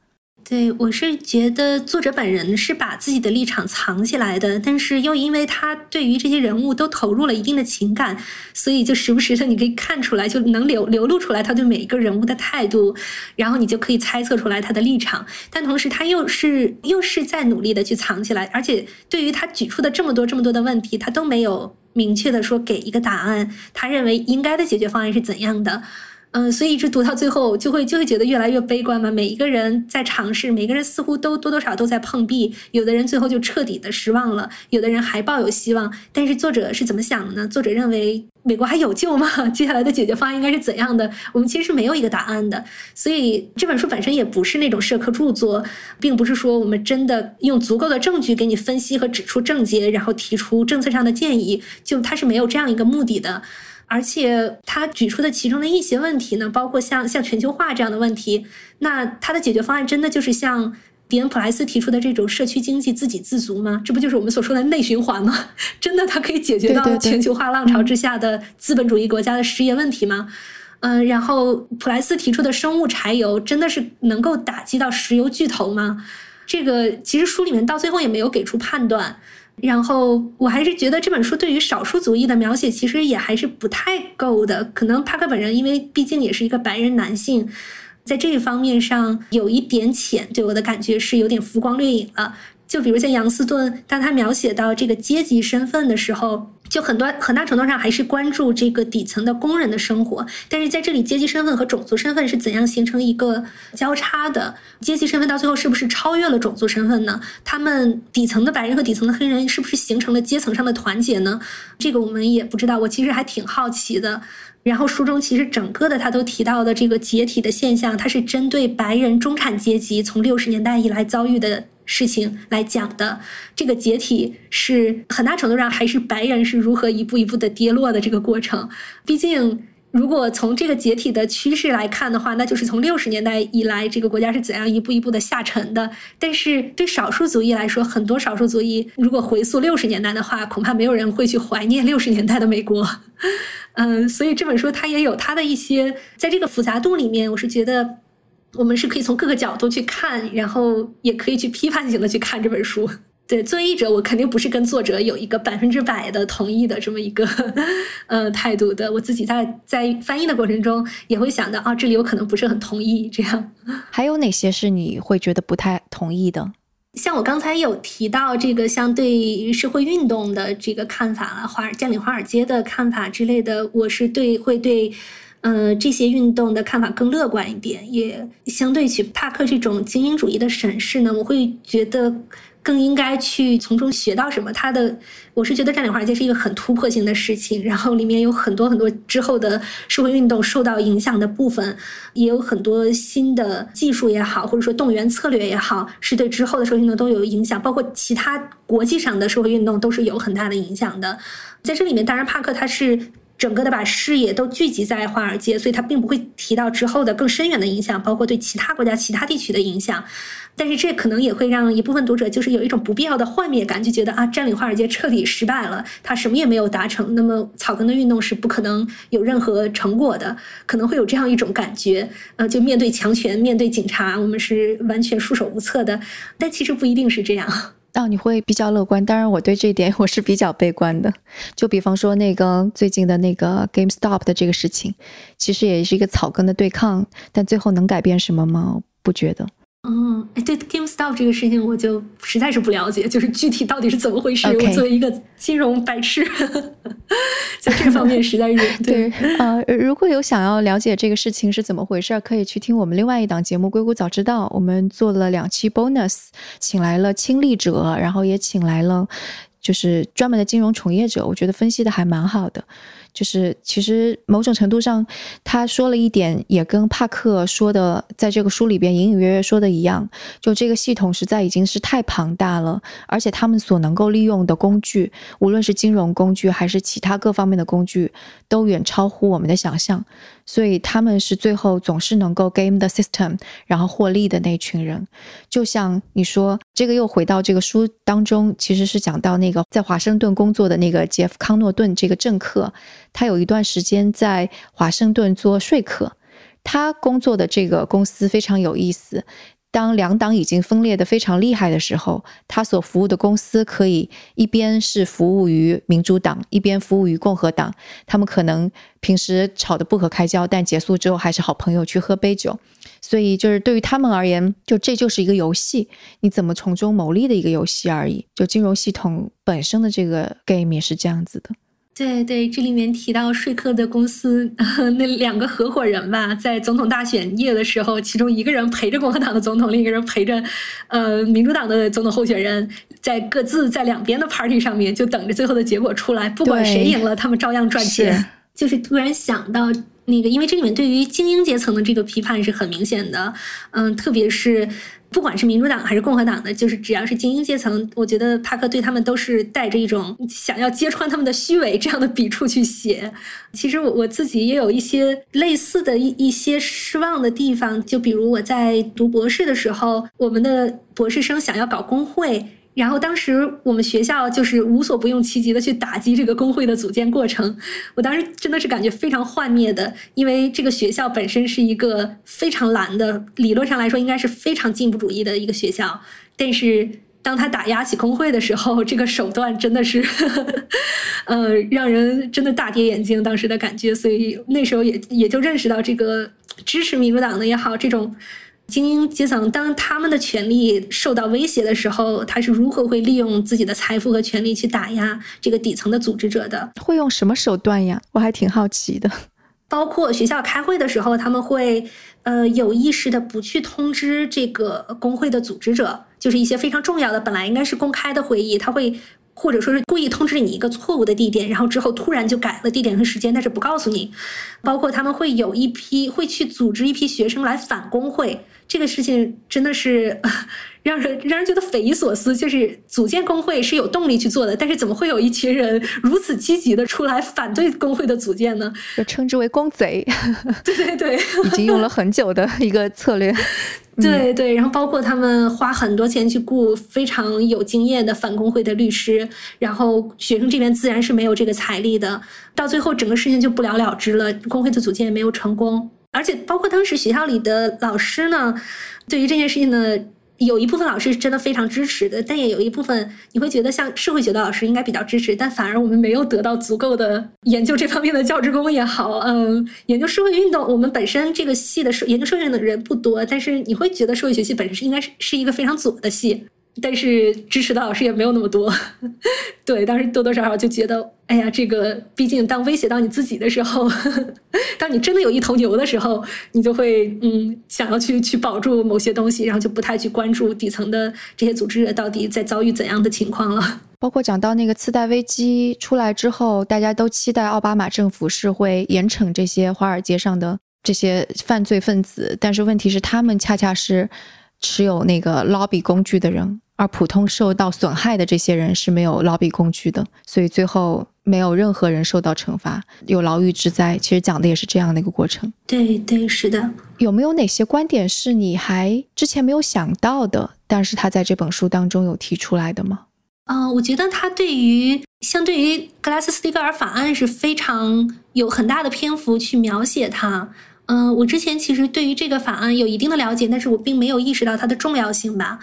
对，我是觉得作者本人是把自己的立场藏起来的，但是又因为他对于这些人物都投入了一定的情感，所以就时不时的你可以看出来，就能流流露出来他对每一个人物的态度，然后你就可以猜测出来他的立场。但同时他又是又是在努力的去藏起来，而且对于他举出的这么多这么多的问题，他都没有明确的说给一个答案，他认为应该的解决方案是怎样的。嗯，所以一直读到最后，就会就会觉得越来越悲观嘛。每一个人在尝试，每个人似乎都多多少都在碰壁。有的人最后就彻底的失望了，有的人还抱有希望。但是作者是怎么想的呢？作者认为美国还有救吗？接下来的解决方案应该是怎样的？我们其实是没有一个答案的。所以这本书本身也不是那种社科著作，并不是说我们真的用足够的证据给你分析和指出症结，然后提出政策上的建议，就它是没有这样一个目的的。而且他举出的其中的一些问题呢，包括像像全球化这样的问题，那他的解决方案真的就是像迪恩普莱斯提出的这种社区经济自给自足吗？这不就是我们所说的内循环吗？真的，它可以解决到全球化浪潮之下的资本主义国家的失业问题吗？嗯，然后普莱斯提出的生物柴油真的是能够打击到石油巨头吗？这个其实书里面到最后也没有给出判断。然后我还是觉得这本书对于少数族裔的描写其实也还是不太够的。可能帕克本人因为毕竟也是一个白人男性，在这一方面上有一点浅，对我的感觉是有点浮光掠影了。就比如像杨斯顿，当他描写到这个阶级身份的时候。就很多很大程度上还是关注这个底层的工人的生活，但是在这里阶级身份和种族身份是怎样形成一个交叉的？阶级身份到最后是不是超越了种族身份呢？他们底层的白人和底层的黑人是不是形成了阶层上的团结呢？这个我们也不知道。我其实还挺好奇的。然后书中其实整个的他都提到的这个解体的现象，它是针对白人中产阶级从六十年代以来遭遇的。事情来讲的，这个解体是很大程度上还是白人是如何一步一步的跌落的这个过程。毕竟，如果从这个解体的趋势来看的话，那就是从六十年代以来这个国家是怎样一步一步的下沉的。但是对少数族裔来说，很多少数族裔如果回溯六十年代的话，恐怕没有人会去怀念 六十年代的美国。嗯，所以这本书它也有它的一些，在这个复杂度里面，我是觉得。我们是可以从各个角度去看，然后也可以去批判性的去看这本书。对，作为译者，我肯定不是跟作者有一个百分之百的同意的这么一个呃态度的。我自己在在翻译的过程中也会想到，啊，这里我可能不是很同意这样。还有哪些是你会觉得不太同意的？像我刚才有提到这个像对社会运动的这个看法了，华尔占领华尔街的看法之类的，我是对会对。呃，这些运动的看法更乐观一点，也相对去帕克这种精英主义的审视呢，我会觉得更应该去从中学到什么。他的，我是觉得占领华尔街是一个很突破性的事情，然后里面有很多很多之后的社会运动受到影响的部分，也有很多新的技术也好，或者说动员策略也好，是对之后的社会运动都有影响，包括其他国际上的社会运动都是有很大的影响的。在这里面，当然帕克他是。整个的把视野都聚集在华尔街，所以他并不会提到之后的更深远的影响，包括对其他国家、其他地区的影响。但是这可能也会让一部分读者就是有一种不必要的幻灭感，就觉得啊，占领华尔街彻底失败了，他什么也没有达成，那么草根的运动是不可能有任何成果的，可能会有这样一种感觉。呃，就面对强权、面对警察，我们是完全束手无策的。但其实不一定是这样。哦，你会比较乐观，当然我对这一点 我是比较悲观的。就比方说那个最近的那个 GameStop 的这个事情，其实也是一个草根的对抗，但最后能改变什么吗？不觉得。嗯，哎，对 GameStop 这个事情，我就实在是不了解，就是具体到底是怎么回事。我作为一个金融白痴，在这方面实在是对。呃，如果有想要了解这个事情是怎么回事，可以去听我们另外一档节目《硅谷早知道》，我们做了两期 bonus，请来了亲历者，然后也请来了就是专门的金融从业者，我觉得分析的还蛮好的。就是其实某种程度上，他说了一点，也跟帕克说的，在这个书里边隐隐约约说的一样，就这个系统实在已经是太庞大了，而且他们所能够利用的工具，无论是金融工具还是其他各方面的工具，都远超乎我们的想象。所以他们是最后总是能够 game the system，然后获利的那群人。就像你说，这个又回到这个书当中，其实是讲到那个在华盛顿工作的那个杰夫康诺顿这个政客，他有一段时间在华盛顿做说客，他工作的这个公司非常有意思。当两党已经分裂的非常厉害的时候，他所服务的公司可以一边是服务于民主党，一边服务于共和党。他们可能平时吵得不可开交，但结束之后还是好朋友，去喝杯酒。所以，就是对于他们而言，就这就是一个游戏，你怎么从中牟利的一个游戏而已。就金融系统本身的这个 game 也是这样子的。对对，这里面提到说客的公司 那两个合伙人吧，在总统大选夜的时候，其中一个人陪着共和党的总统，另一个人陪着呃民主党的总统候选人，在各自在两边的 party 上面，就等着最后的结果出来，不管谁赢了，他们照样赚钱。就是突然想到那个，因为这里面对于精英阶层的这个批判是很明显的，嗯，特别是。不管是民主党还是共和党的，就是只要是精英阶层，我觉得帕克对他们都是带着一种想要揭穿他们的虚伪这样的笔触去写。其实我我自己也有一些类似的一一些失望的地方，就比如我在读博士的时候，我们的博士生想要搞工会。然后当时我们学校就是无所不用其极的去打击这个工会的组建过程，我当时真的是感觉非常幻灭的，因为这个学校本身是一个非常蓝的，理论上来说应该是非常进步主义的一个学校，但是当他打压起工会的时候，这个手段真的是，呃，让人真的大跌眼镜，当时的感觉，所以那时候也也就认识到这个支持民主党的也好，这种。精英阶层当他们的权利受到威胁的时候，他是如何会利用自己的财富和权力去打压这个底层的组织者的？会用什么手段呀？我还挺好奇的。包括学校开会的时候，他们会呃有意识的不去通知这个工会的组织者，就是一些非常重要的本来应该是公开的会议，他会。或者说是故意通知你一个错误的地点，然后之后突然就改了地点和时间，但是不告诉你。包括他们会有一批会去组织一批学生来反工会，这个事情真的是 让人让人觉得匪夷所思。就是组建工会是有动力去做的，但是怎么会有一群人如此积极的出来反对工会的组建呢？就称之为工贼。对对对，已经用了很久的一个策略。对对，然后包括他们花很多钱去雇非常有经验的反工会的律师，然后学生这边自然是没有这个财力的，到最后整个事情就不了了之了，工会的组建也没有成功，而且包括当时学校里的老师呢，对于这件事情呢。有一部分老师是真的非常支持的，但也有一部分你会觉得像社会学的老师应该比较支持，但反而我们没有得到足够的研究这方面的教职工也好，嗯，研究社会运动，我们本身这个系的社研究社会运动的人不多，但是你会觉得社会学系本身是应该是是一个非常左的系。但是支持的老师也没有那么多，对，当时多多少少就觉得，哎呀，这个毕竟当威胁到你自己的时候，当你真的有一头牛的时候，你就会嗯想要去去保住某些东西，然后就不太去关注底层的这些组织到底在遭遇怎样的情况了。包括讲到那个次贷危机出来之后，大家都期待奥巴马政府是会严惩这些华尔街上的这些犯罪分子，但是问题是他们恰恰是持有那个 lobby 工具的人。而普通受到损害的这些人是没有 lobby 工具的，所以最后没有任何人受到惩罚，有牢狱之灾。其实讲的也是这样的一个过程。对对，是的。有没有哪些观点是你还之前没有想到的，但是他在这本书当中有提出来的吗？嗯，我觉得他对于相对于格拉斯斯蒂格尔法案是非常有很大的篇幅去描写它。嗯，我之前其实对于这个法案有一定的了解，但是我并没有意识到它的重要性吧。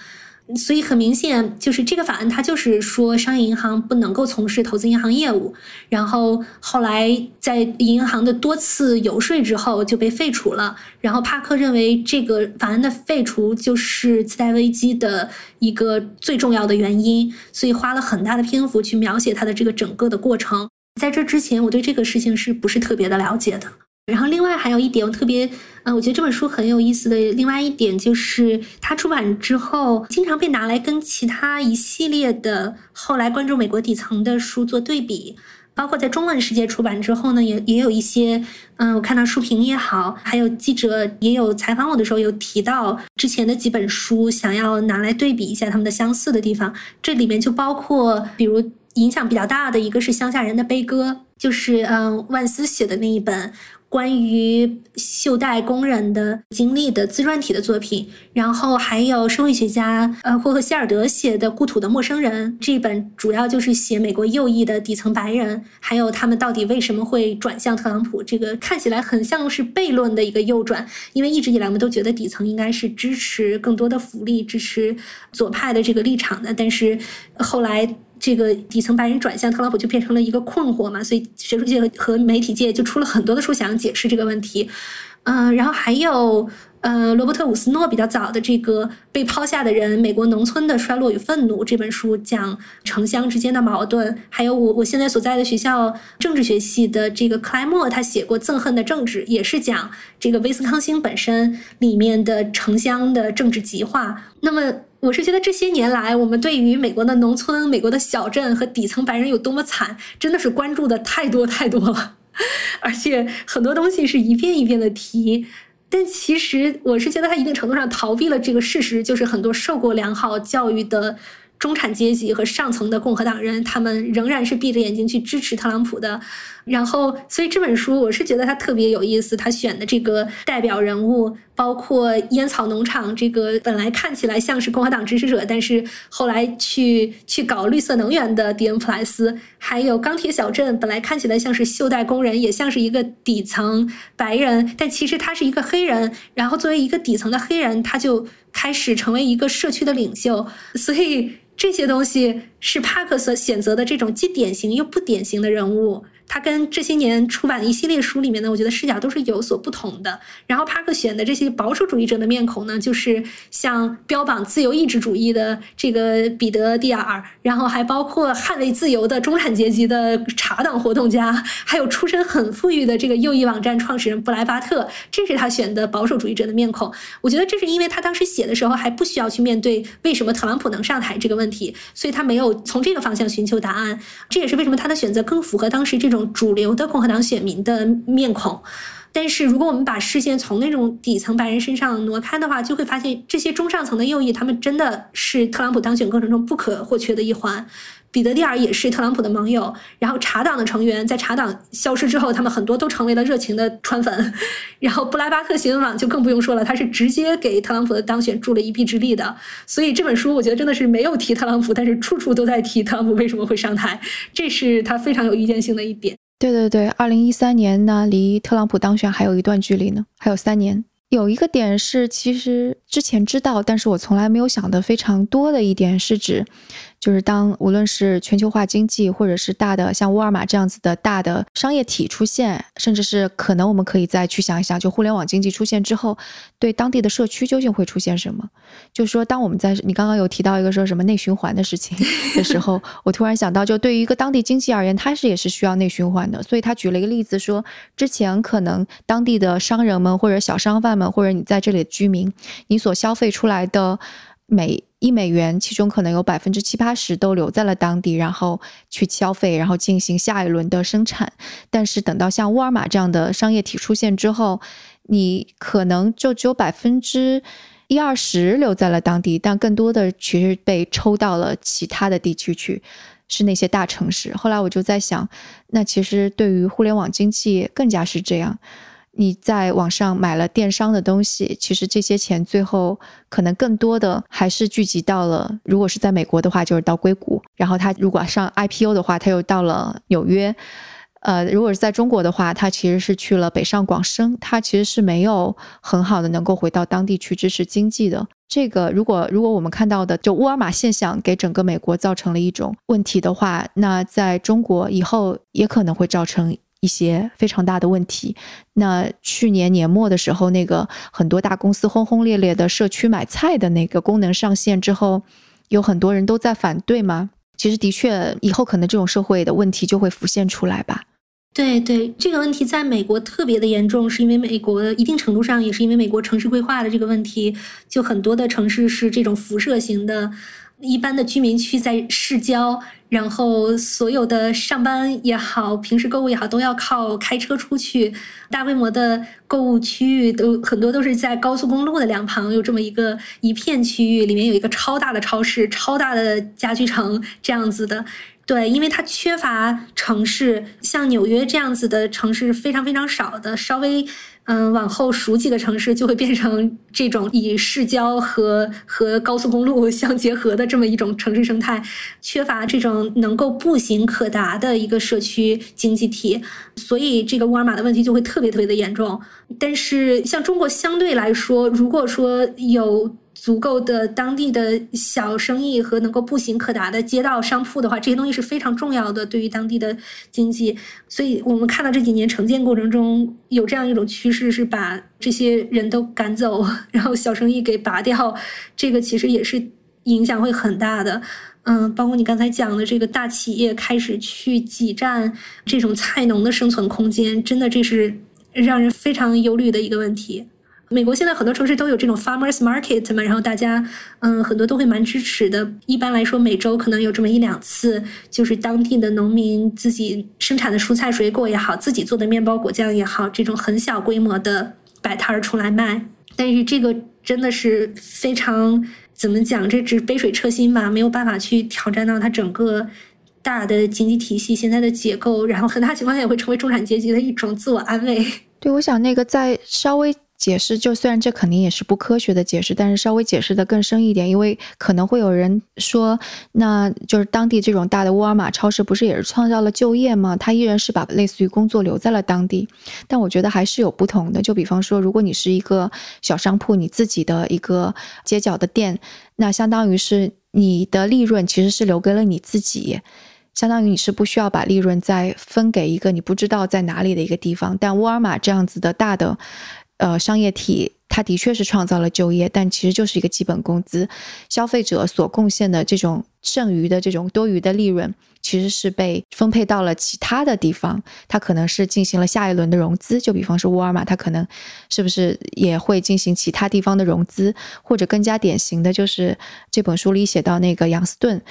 所以很明显，就是这个法案它就是说商业银行不能够从事投资银行业务。然后后来在银行的多次游说之后就被废除了。然后帕克认为这个法案的废除就是次贷危机的一个最重要的原因，所以花了很大的篇幅去描写它的这个整个的过程。在这之前，我对这个事情是不是特别的了解的？然后，另外还有一点，我特别，嗯，我觉得这本书很有意思的。另外一点就是，它出版之后，经常被拿来跟其他一系列的后来关注美国底层的书做对比。包括在中文世界出版之后呢，也也有一些，嗯，我看到书评也好，还有记者也有采访我的时候，有提到之前的几本书，想要拿来对比一下他们的相似的地方。这里面就包括，比如影响比较大的一个是乡下人的悲歌，就是嗯，万斯写的那一本。关于袖带工人的经历的自传体的作品，然后还有社会学家呃霍克希尔德写的《故土的陌生人》这本，主要就是写美国右翼的底层白人，还有他们到底为什么会转向特朗普。这个看起来很像是悖论的一个右转，因为一直以来我们都觉得底层应该是支持更多的福利、支持左派的这个立场的，但是后来。这个底层白人转向特朗普就变成了一个困惑嘛，所以学术界和媒体界就出了很多的书想解释这个问题，嗯，然后还有呃罗伯特伍斯诺比较早的这个被抛下的人：美国农村的衰落与愤怒这本书讲城乡之间的矛盾，还有我我现在所在的学校政治学系的这个克莱默他写过《憎恨的政治》，也是讲这个威斯康星本身里面的城乡的政治极化。那么。我是觉得这些年来，我们对于美国的农村、美国的小镇和底层白人有多么惨，真的是关注的太多太多了，而且很多东西是一遍一遍的提。但其实我是觉得他一定程度上逃避了这个事实，就是很多受过良好教育的。中产阶级和上层的共和党人，他们仍然是闭着眼睛去支持特朗普的。然后，所以这本书我是觉得它特别有意思。他选的这个代表人物，包括烟草农场这个本来看起来像是共和党支持者，但是后来去去搞绿色能源的迪恩普莱斯，还有钢铁小镇本来看起来像是袖带工人，也像是一个底层白人，但其实他是一个黑人。然后作为一个底层的黑人，他就开始成为一个社区的领袖。所以。这些东西是帕克所选择的这种既典型又不典型的人物。他跟这些年出版的一系列书里面呢，我觉得视角都是有所不同的。然后帕克选的这些保守主义者的面孔呢，就是像标榜自由意志主义的这个彼得·蒂尔，然后还包括捍卫自由的中产阶级的茶党活动家，还有出身很富裕的这个右翼网站创始人布莱巴特，这是他选的保守主义者的面孔。我觉得这是因为他当时写的时候还不需要去面对为什么特朗普能上台这个问题，所以他没有从这个方向寻求答案。这也是为什么他的选择更符合当时这。种主流的共和党选民的面孔，但是如果我们把视线从那种底层白人身上挪开的话，就会发现这些中上层的右翼，他们真的是特朗普当选过程中不可或缺的一环。彼得蒂尔也是特朗普的盟友，然后茶党的成员在茶党消失之后，他们很多都成为了热情的川粉。然后布莱巴特新闻网就更不用说了，他是直接给特朗普的当选助了一臂之力的。所以这本书我觉得真的是没有提特朗普，但是处处都在提特朗普为什么会上台，这是他非常有预见性的一点。对对对，二零一三年呢，离特朗普当选还有一段距离呢，还有三年。有一个点是，其实之前知道，但是我从来没有想的非常多的一点是指。就是当无论是全球化经济，或者是大的像沃尔玛这样子的大的商业体出现，甚至是可能我们可以再去想一想，就互联网经济出现之后，对当地的社区究竟会出现什么？就是说，当我们在你刚刚有提到一个说什么内循环的事情的时候，我突然想到，就对于一个当地经济而言，它是也是需要内循环的。所以他举了一个例子说，之前可能当地的商人们或者小商贩们，或者你在这里的居民，你所消费出来的每一美元，其中可能有百分之七八十都留在了当地，然后去消费，然后进行下一轮的生产。但是等到像沃尔玛这样的商业体出现之后，你可能就只有百分之一二十留在了当地，但更多的其实被抽到了其他的地区去。是那些大城市。后来我就在想，那其实对于互联网经济更加是这样。你在网上买了电商的东西，其实这些钱最后可能更多的还是聚集到了，如果是在美国的话，就是到硅谷；然后它如果上 IPO 的话，它又到了纽约。呃，如果是在中国的话，他其实是去了北上广深，他其实是没有很好的能够回到当地去支持经济的。这个，如果如果我们看到的就沃尔玛现象给整个美国造成了一种问题的话，那在中国以后也可能会造成一些非常大的问题。那去年年末的时候，那个很多大公司轰轰烈烈的社区买菜的那个功能上线之后，有很多人都在反对吗？其实的确，以后可能这种社会的问题就会浮现出来吧。对对，这个问题在美国特别的严重，是因为美国一定程度上也是因为美国城市规划的这个问题，就很多的城市是这种辐射型的，一般的居民区在市郊，然后所有的上班也好，平时购物也好，都要靠开车出去，大规模的购物区域都很多都是在高速公路的两旁，有这么一个一片区域，里面有一个超大的超市、超大的家居城这样子的。对，因为它缺乏城市，像纽约这样子的城市非常非常少的，稍微嗯往后熟几个城市就会变成这种以市郊和和高速公路相结合的这么一种城市生态，缺乏这种能够步行可达的一个社区经济体，所以这个沃尔玛的问题就会特别特别的严重。但是像中国相对来说，如果说有。足够的当地的小生意和能够步行可达的街道商铺的话，这些东西是非常重要的，对于当地的经济。所以我们看到这几年城建过程中有这样一种趋势，是把这些人都赶走，然后小生意给拔掉，这个其实也是影响会很大的。嗯，包括你刚才讲的这个大企业开始去挤占这种菜农的生存空间，真的这是让人非常忧虑的一个问题。美国现在很多城市都有这种 farmers market 嘛，然后大家嗯很多都会蛮支持的。一般来说，每周可能有这么一两次，就是当地的农民自己生产的蔬菜水果也好，自己做的面包果酱也好，这种很小规模的摆摊儿出来卖。但是这个真的是非常怎么讲？这只杯水车薪吧，没有办法去挑战到它整个大的经济体系现在的结构，然后很大情况下也会成为中产阶级的一种自我安慰。对，我想那个在稍微。解释就虽然这肯定也是不科学的解释，但是稍微解释的更深一点，因为可能会有人说，那就是当地这种大的沃尔玛超市不是也是创造了就业吗？它依然是把类似于工作留在了当地。但我觉得还是有不同的。就比方说，如果你是一个小商铺，你自己的一个街角的店，那相当于是你的利润其实是留给了你自己，相当于你是不需要把利润再分给一个你不知道在哪里的一个地方。但沃尔玛这样子的大的。呃，商业体它的确是创造了就业，但其实就是一个基本工资，消费者所贡献的这种剩余的这种多余的利润。其实是被分配到了其他的地方，它可能是进行了下一轮的融资，就比方说沃尔玛，它可能是不是也会进行其他地方的融资，或者更加典型的就是这本书里写到那个杨斯顿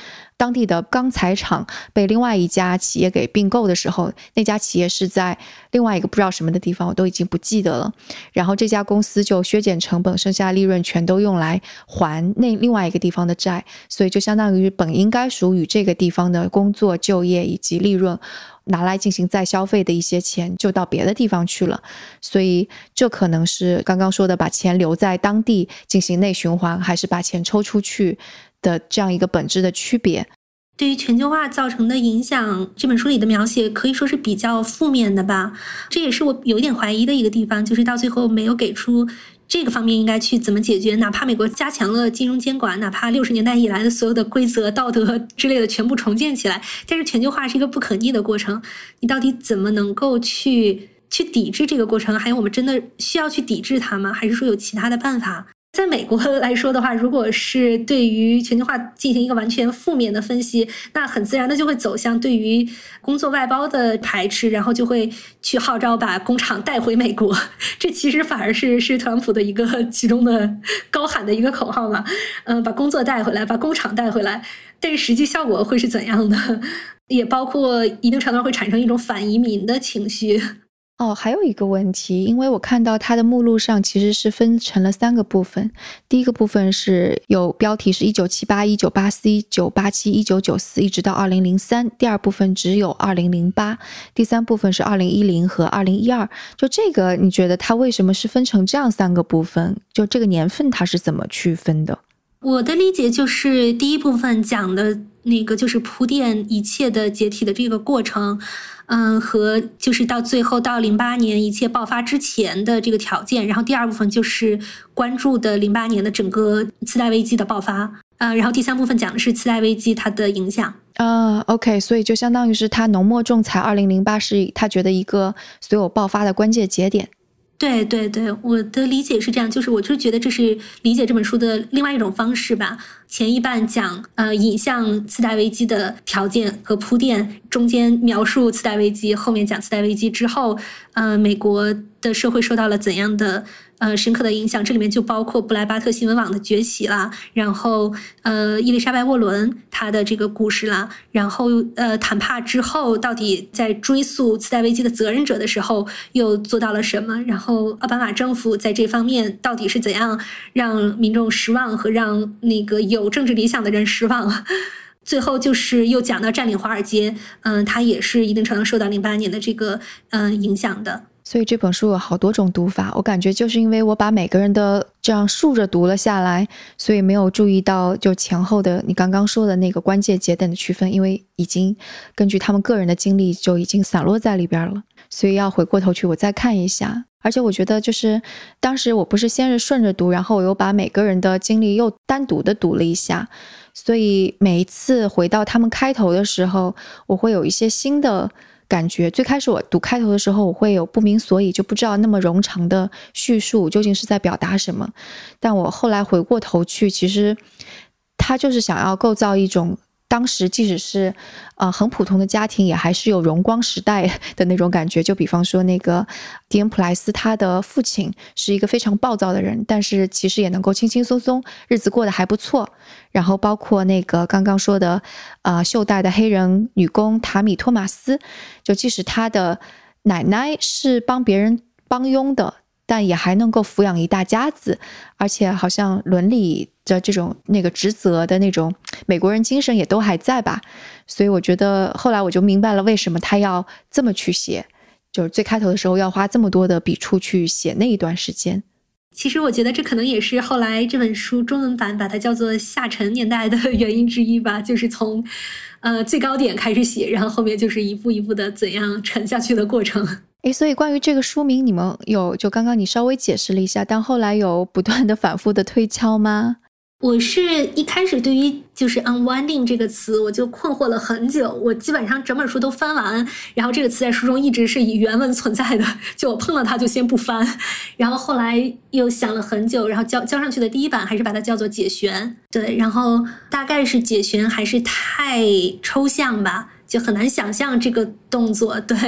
当地的钢材厂被另外一家企业给并购的时候，那家企业是在另外一个不知道什么的地方，我都已经不记得了。然后这家公司就削减成本，剩下利润全都用来还那另外一个地方的债，所以就相当于本应该属于这个地方的工。作就业以及利润拿来进行再消费的一些钱，就到别的地方去了，所以这可能是刚刚说的把钱留在当地进行内循环，还是把钱抽出去的这样一个本质的区别。对于全球化造成的影响，这本书里的描写可以说是比较负面的吧。这也是我有点怀疑的一个地方，就是到最后没有给出。这个方面应该去怎么解决？哪怕美国加强了金融监管，哪怕六十年代以来的所有的规则、道德之类的全部重建起来，但是全球化是一个不可逆的过程。你到底怎么能够去去抵制这个过程？还有，我们真的需要去抵制它吗？还是说有其他的办法？在美国来说的话，如果是对于全球化进行一个完全负面的分析，那很自然的就会走向对于工作外包的排斥，然后就会去号召把工厂带回美国。这其实反而是是特朗普的一个 其中的高喊的一个口号嘛，嗯，把工作带回来，把工厂带回来。但是实际效果会是怎样的？也包括一定程度上会产生一种反移民的情绪。哦，还有一个问题，因为我看到它的目录上其实是分成了三个部分。第一个部分是有标题是一九七八、一九八四、一九八七、一九九四，一直到二零零三。第二部分只有二零零八，第三部分是二零一零和二零一二。就这个，你觉得它为什么是分成这样三个部分？就这个年份它是怎么区分的？我的理解就是第一部分讲的那个就是铺垫一切的解体的这个过程。嗯，和就是到最后到零八年一切爆发之前的这个条件，然后第二部分就是关注的零八年的整个次贷危机的爆发，呃，然后第三部分讲的是次贷危机它的影响。啊，OK，所以就相当于是他浓墨重彩，二零零八是他觉得一个所有爆发的关键节点。对对对，我的理解是这样，就是我就觉得这是理解这本书的另外一种方式吧。前一半讲呃引向次贷危机的条件和铺垫，中间描述次贷危机，后面讲次贷危机之后，呃美国的社会受到了怎样的。呃，深刻的影响，这里面就包括布莱巴特新闻网的崛起啦，然后呃，伊丽莎白沃伦她的这个故事啦，然后呃，坦帕之后到底在追溯次贷危机的责任者的时候又做到了什么？然后奥巴马政府在这方面到底是怎样让民众失望和让那个有政治理想的人失望？最后就是又讲到占领华尔街，嗯，它也是一定程度受到零八年的这个嗯影响的。所以这本书有好多种读法，我感觉就是因为我把每个人的这样竖着读了下来，所以没有注意到就前后的你刚刚说的那个关键节点的区分，因为已经根据他们个人的经历就已经散落在里边了，所以要回过头去我再看一下。而且我觉得就是当时我不是先是顺着读，然后我又把每个人的经历又单独的读了一下，所以每一次回到他们开头的时候，我会有一些新的。感觉最开始我读开头的时候，我会有不明所以，就不知道那么冗长的叙述究竟是在表达什么。但我后来回过头去，其实他就是想要构造一种。当时即使是，呃，很普通的家庭，也还是有荣光时代 的那种感觉。就比方说那个迪恩普莱斯，他的父亲是一个非常暴躁的人，但是其实也能够轻轻松松，日子过得还不错。然后包括那个刚刚说的，呃，袖带的黑人女工塔米托马斯，就即使他的奶奶是帮别人帮佣的。但也还能够抚养一大家子，而且好像伦理的这种那个职责的那种美国人精神也都还在吧。所以我觉得后来我就明白了为什么他要这么去写，就是最开头的时候要花这么多的笔触去写那一段时间。其实我觉得这可能也是后来这本书中文版把它叫做下沉年代的原因之一吧，就是从呃最高点开始写，然后后面就是一步一步的怎样沉下去的过程。诶，所以关于这个书名，你们有就刚刚你稍微解释了一下，但后来有不断的反复的推敲吗？我是一开始对于就是 unwinding 这个词，我就困惑了很久。我基本上整本书都翻完，然后这个词在书中一直是以原文存在的，就我碰到它就先不翻。然后后来又想了很久，然后交交上去的第一版还是把它叫做解旋，对，然后大概是解旋还是太抽象吧。就很难想象这个动作，对，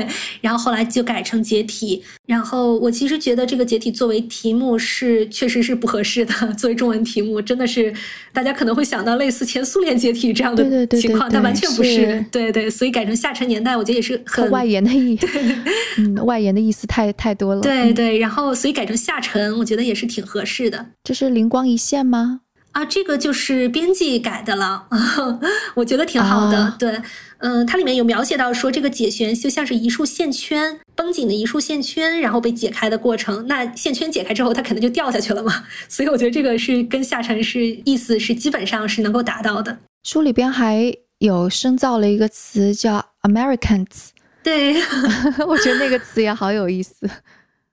然后后来就改成解体。然后我其实觉得这个解体作为题目是确实是不合适的，作为中文题目真的是大家可能会想到类似前苏联解体这样的情况，但完全不是。对对，所以改成下沉年代，我觉得也是很外延的意，嗯，外延的意思太太多了。对对，然后所以改成下沉，我觉得也是挺合适的。这是灵光一现吗？啊，这个就是编辑改的了，我觉得挺好的。对，嗯，它里面有描写到说，这个解旋就像是一束线圈绷紧的一束线圈，然后被解开的过程。那线圈解开之后，它肯定就掉下去了嘛。所以我觉得这个是跟下沉是意思是基本上是能够达到的。书里边还有深造了一个词叫 Americans，对 我觉得那个词也好有意思。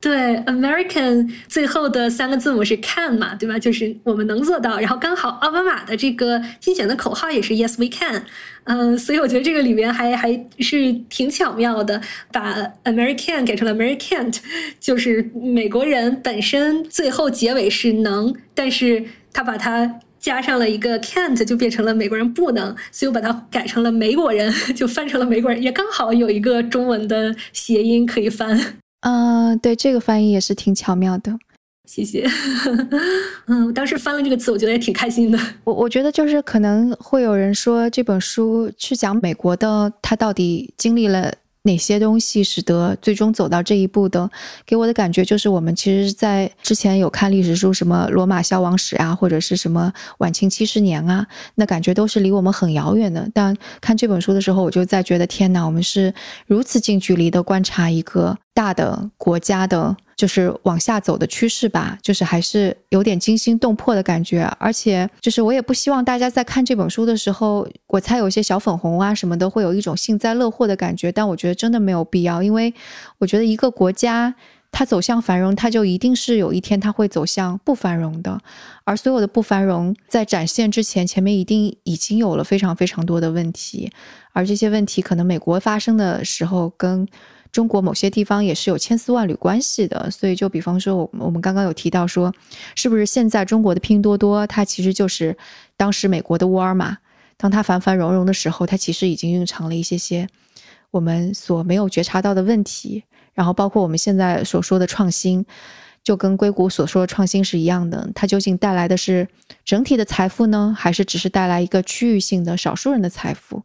对，American 最后的三个字母是 can 嘛，对吧？就是我们能做到。然后刚好奥巴马的这个竞选的口号也是 Yes we can，嗯，所以我觉得这个里面还还是挺巧妙的，把 American 改成了 American，就是美国人本身最后结尾是能，但是他把它加上了一个 can't，就变成了美国人不能，所以我把它改成了美国人，就翻成了美国人，也刚好有一个中文的谐音可以翻。嗯，对，这个翻译也是挺巧妙的，谢谢。嗯，当时翻了这个词，我觉得也挺开心的。我我觉得就是可能会有人说这本书去讲美国的，他到底经历了哪些东西使得最终走到这一步的？给我的感觉就是，我们其实，在之前有看历史书，什么罗马消亡史啊，或者是什么晚清七十年啊，那感觉都是离我们很遥远的。但看这本书的时候，我就在觉得，天哪，我们是如此近距离的观察一个大的国家的。就是往下走的趋势吧，就是还是有点惊心动魄的感觉，而且就是我也不希望大家在看这本书的时候，我猜有些小粉红啊什么的会有一种幸灾乐祸的感觉，但我觉得真的没有必要，因为我觉得一个国家它走向繁荣，它就一定是有一天它会走向不繁荣的，而所有的不繁荣在展现之前，前面一定已经有了非常非常多的问题，而这些问题可能美国发生的时候跟。中国某些地方也是有千丝万缕关系的，所以就比方说，我我们刚刚有提到说，是不是现在中国的拼多多，它其实就是当时美国的沃尔玛，当它繁繁荣荣的时候，它其实已经蕴藏了一些些我们所没有觉察到的问题。然后包括我们现在所说的创新，就跟硅谷所说的创新是一样的，它究竟带来的是整体的财富呢，还是只是带来一个区域性的少数人的财富？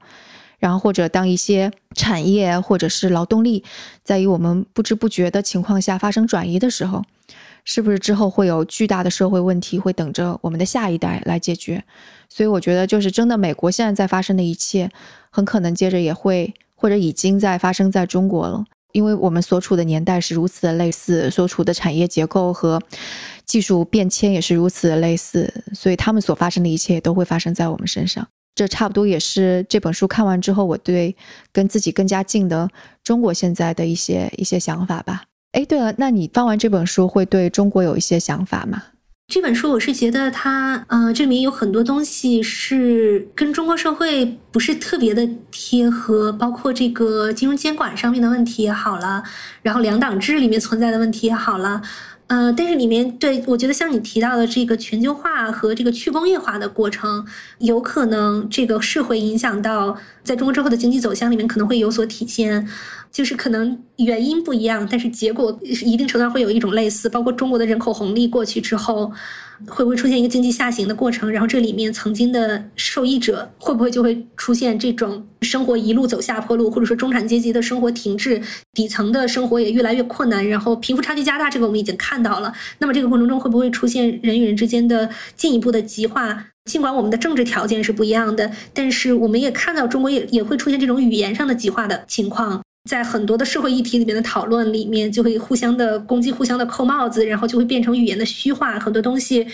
然后或者当一些产业或者是劳动力在于我们不知不觉的情况下发生转移的时候，是不是之后会有巨大的社会问题会等着我们的下一代来解决？所以我觉得就是真的，美国现在在发生的一切，很可能接着也会或者已经在发生在中国了，因为我们所处的年代是如此的类似，所处的产业结构和技术变迁也是如此的类似，所以他们所发生的一切都会发生在我们身上。这差不多也是这本书看完之后，我对跟自己更加近的中国现在的一些一些想法吧。哎，对了，那你翻完这本书会对中国有一些想法吗？这本书我是觉得它，呃，这里面有很多东西是跟中国社会不是特别的贴合，包括这个金融监管上面的问题也好了，然后两党制里面存在的问题也好了。呃，但是里面对我觉得像你提到的这个全球化和这个去工业化的过程，有可能这个是会影响到在中国之后的经济走向里面可能会有所体现，就是可能原因不一样，但是结果一定程度上会有一种类似，包括中国的人口红利过去之后。会不会出现一个经济下行的过程？然后这里面曾经的受益者会不会就会出现这种生活一路走下坡路，或者说中产阶级的生活停滞，底层的生活也越来越困难，然后贫富差距加大？这个我们已经看到了。那么这个过程中会不会出现人与人之间的进一步的极化？尽管我们的政治条件是不一样的，但是我们也看到中国也也会出现这种语言上的极化的情况。在很多的社会议题里面的讨论里面，就会互相的攻击、互相的扣帽子，然后就会变成语言的虚化。很多东西，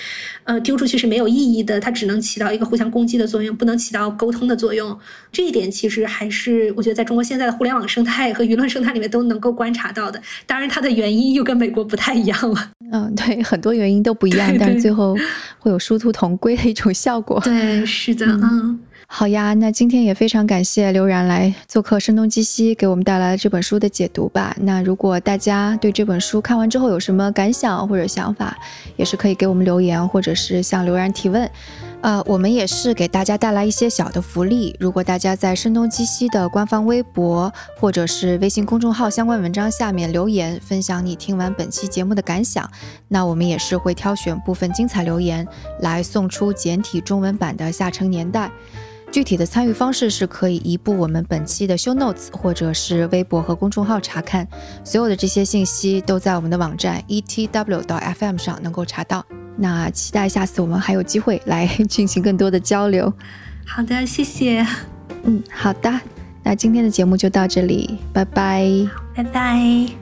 呃，丢出去是没有意义的，它只能起到一个互相攻击的作用，不能起到沟通的作用。这一点其实还是我觉得在中国现在的互联网生态和舆论生态里面都能够观察到的。当然，它的原因又跟美国不太一样了。嗯，对，很多原因都不一样，但是最后会有殊途同归的一种效果。对，是的，嗯。好呀，那今天也非常感谢刘然来做客《声东击西》，给我们带来了这本书的解读吧。那如果大家对这本书看完之后有什么感想或者想法，也是可以给我们留言，或者是向刘然提问。呃，我们也是给大家带来一些小的福利。如果大家在《声东击西》的官方微博或者是微信公众号相关文章下面留言，分享你听完本期节目的感想，那我们也是会挑选部分精彩留言来送出简体中文版的《下沉年代》。具体的参与方式是可以移步我们本期的 show notes，或者是微博和公众号查看。所有的这些信息都在我们的网站 etw 到 fm 上能够查到。那期待下次我们还有机会来进行更多的交流。好的，谢谢。嗯，好的。那今天的节目就到这里，拜拜，拜拜。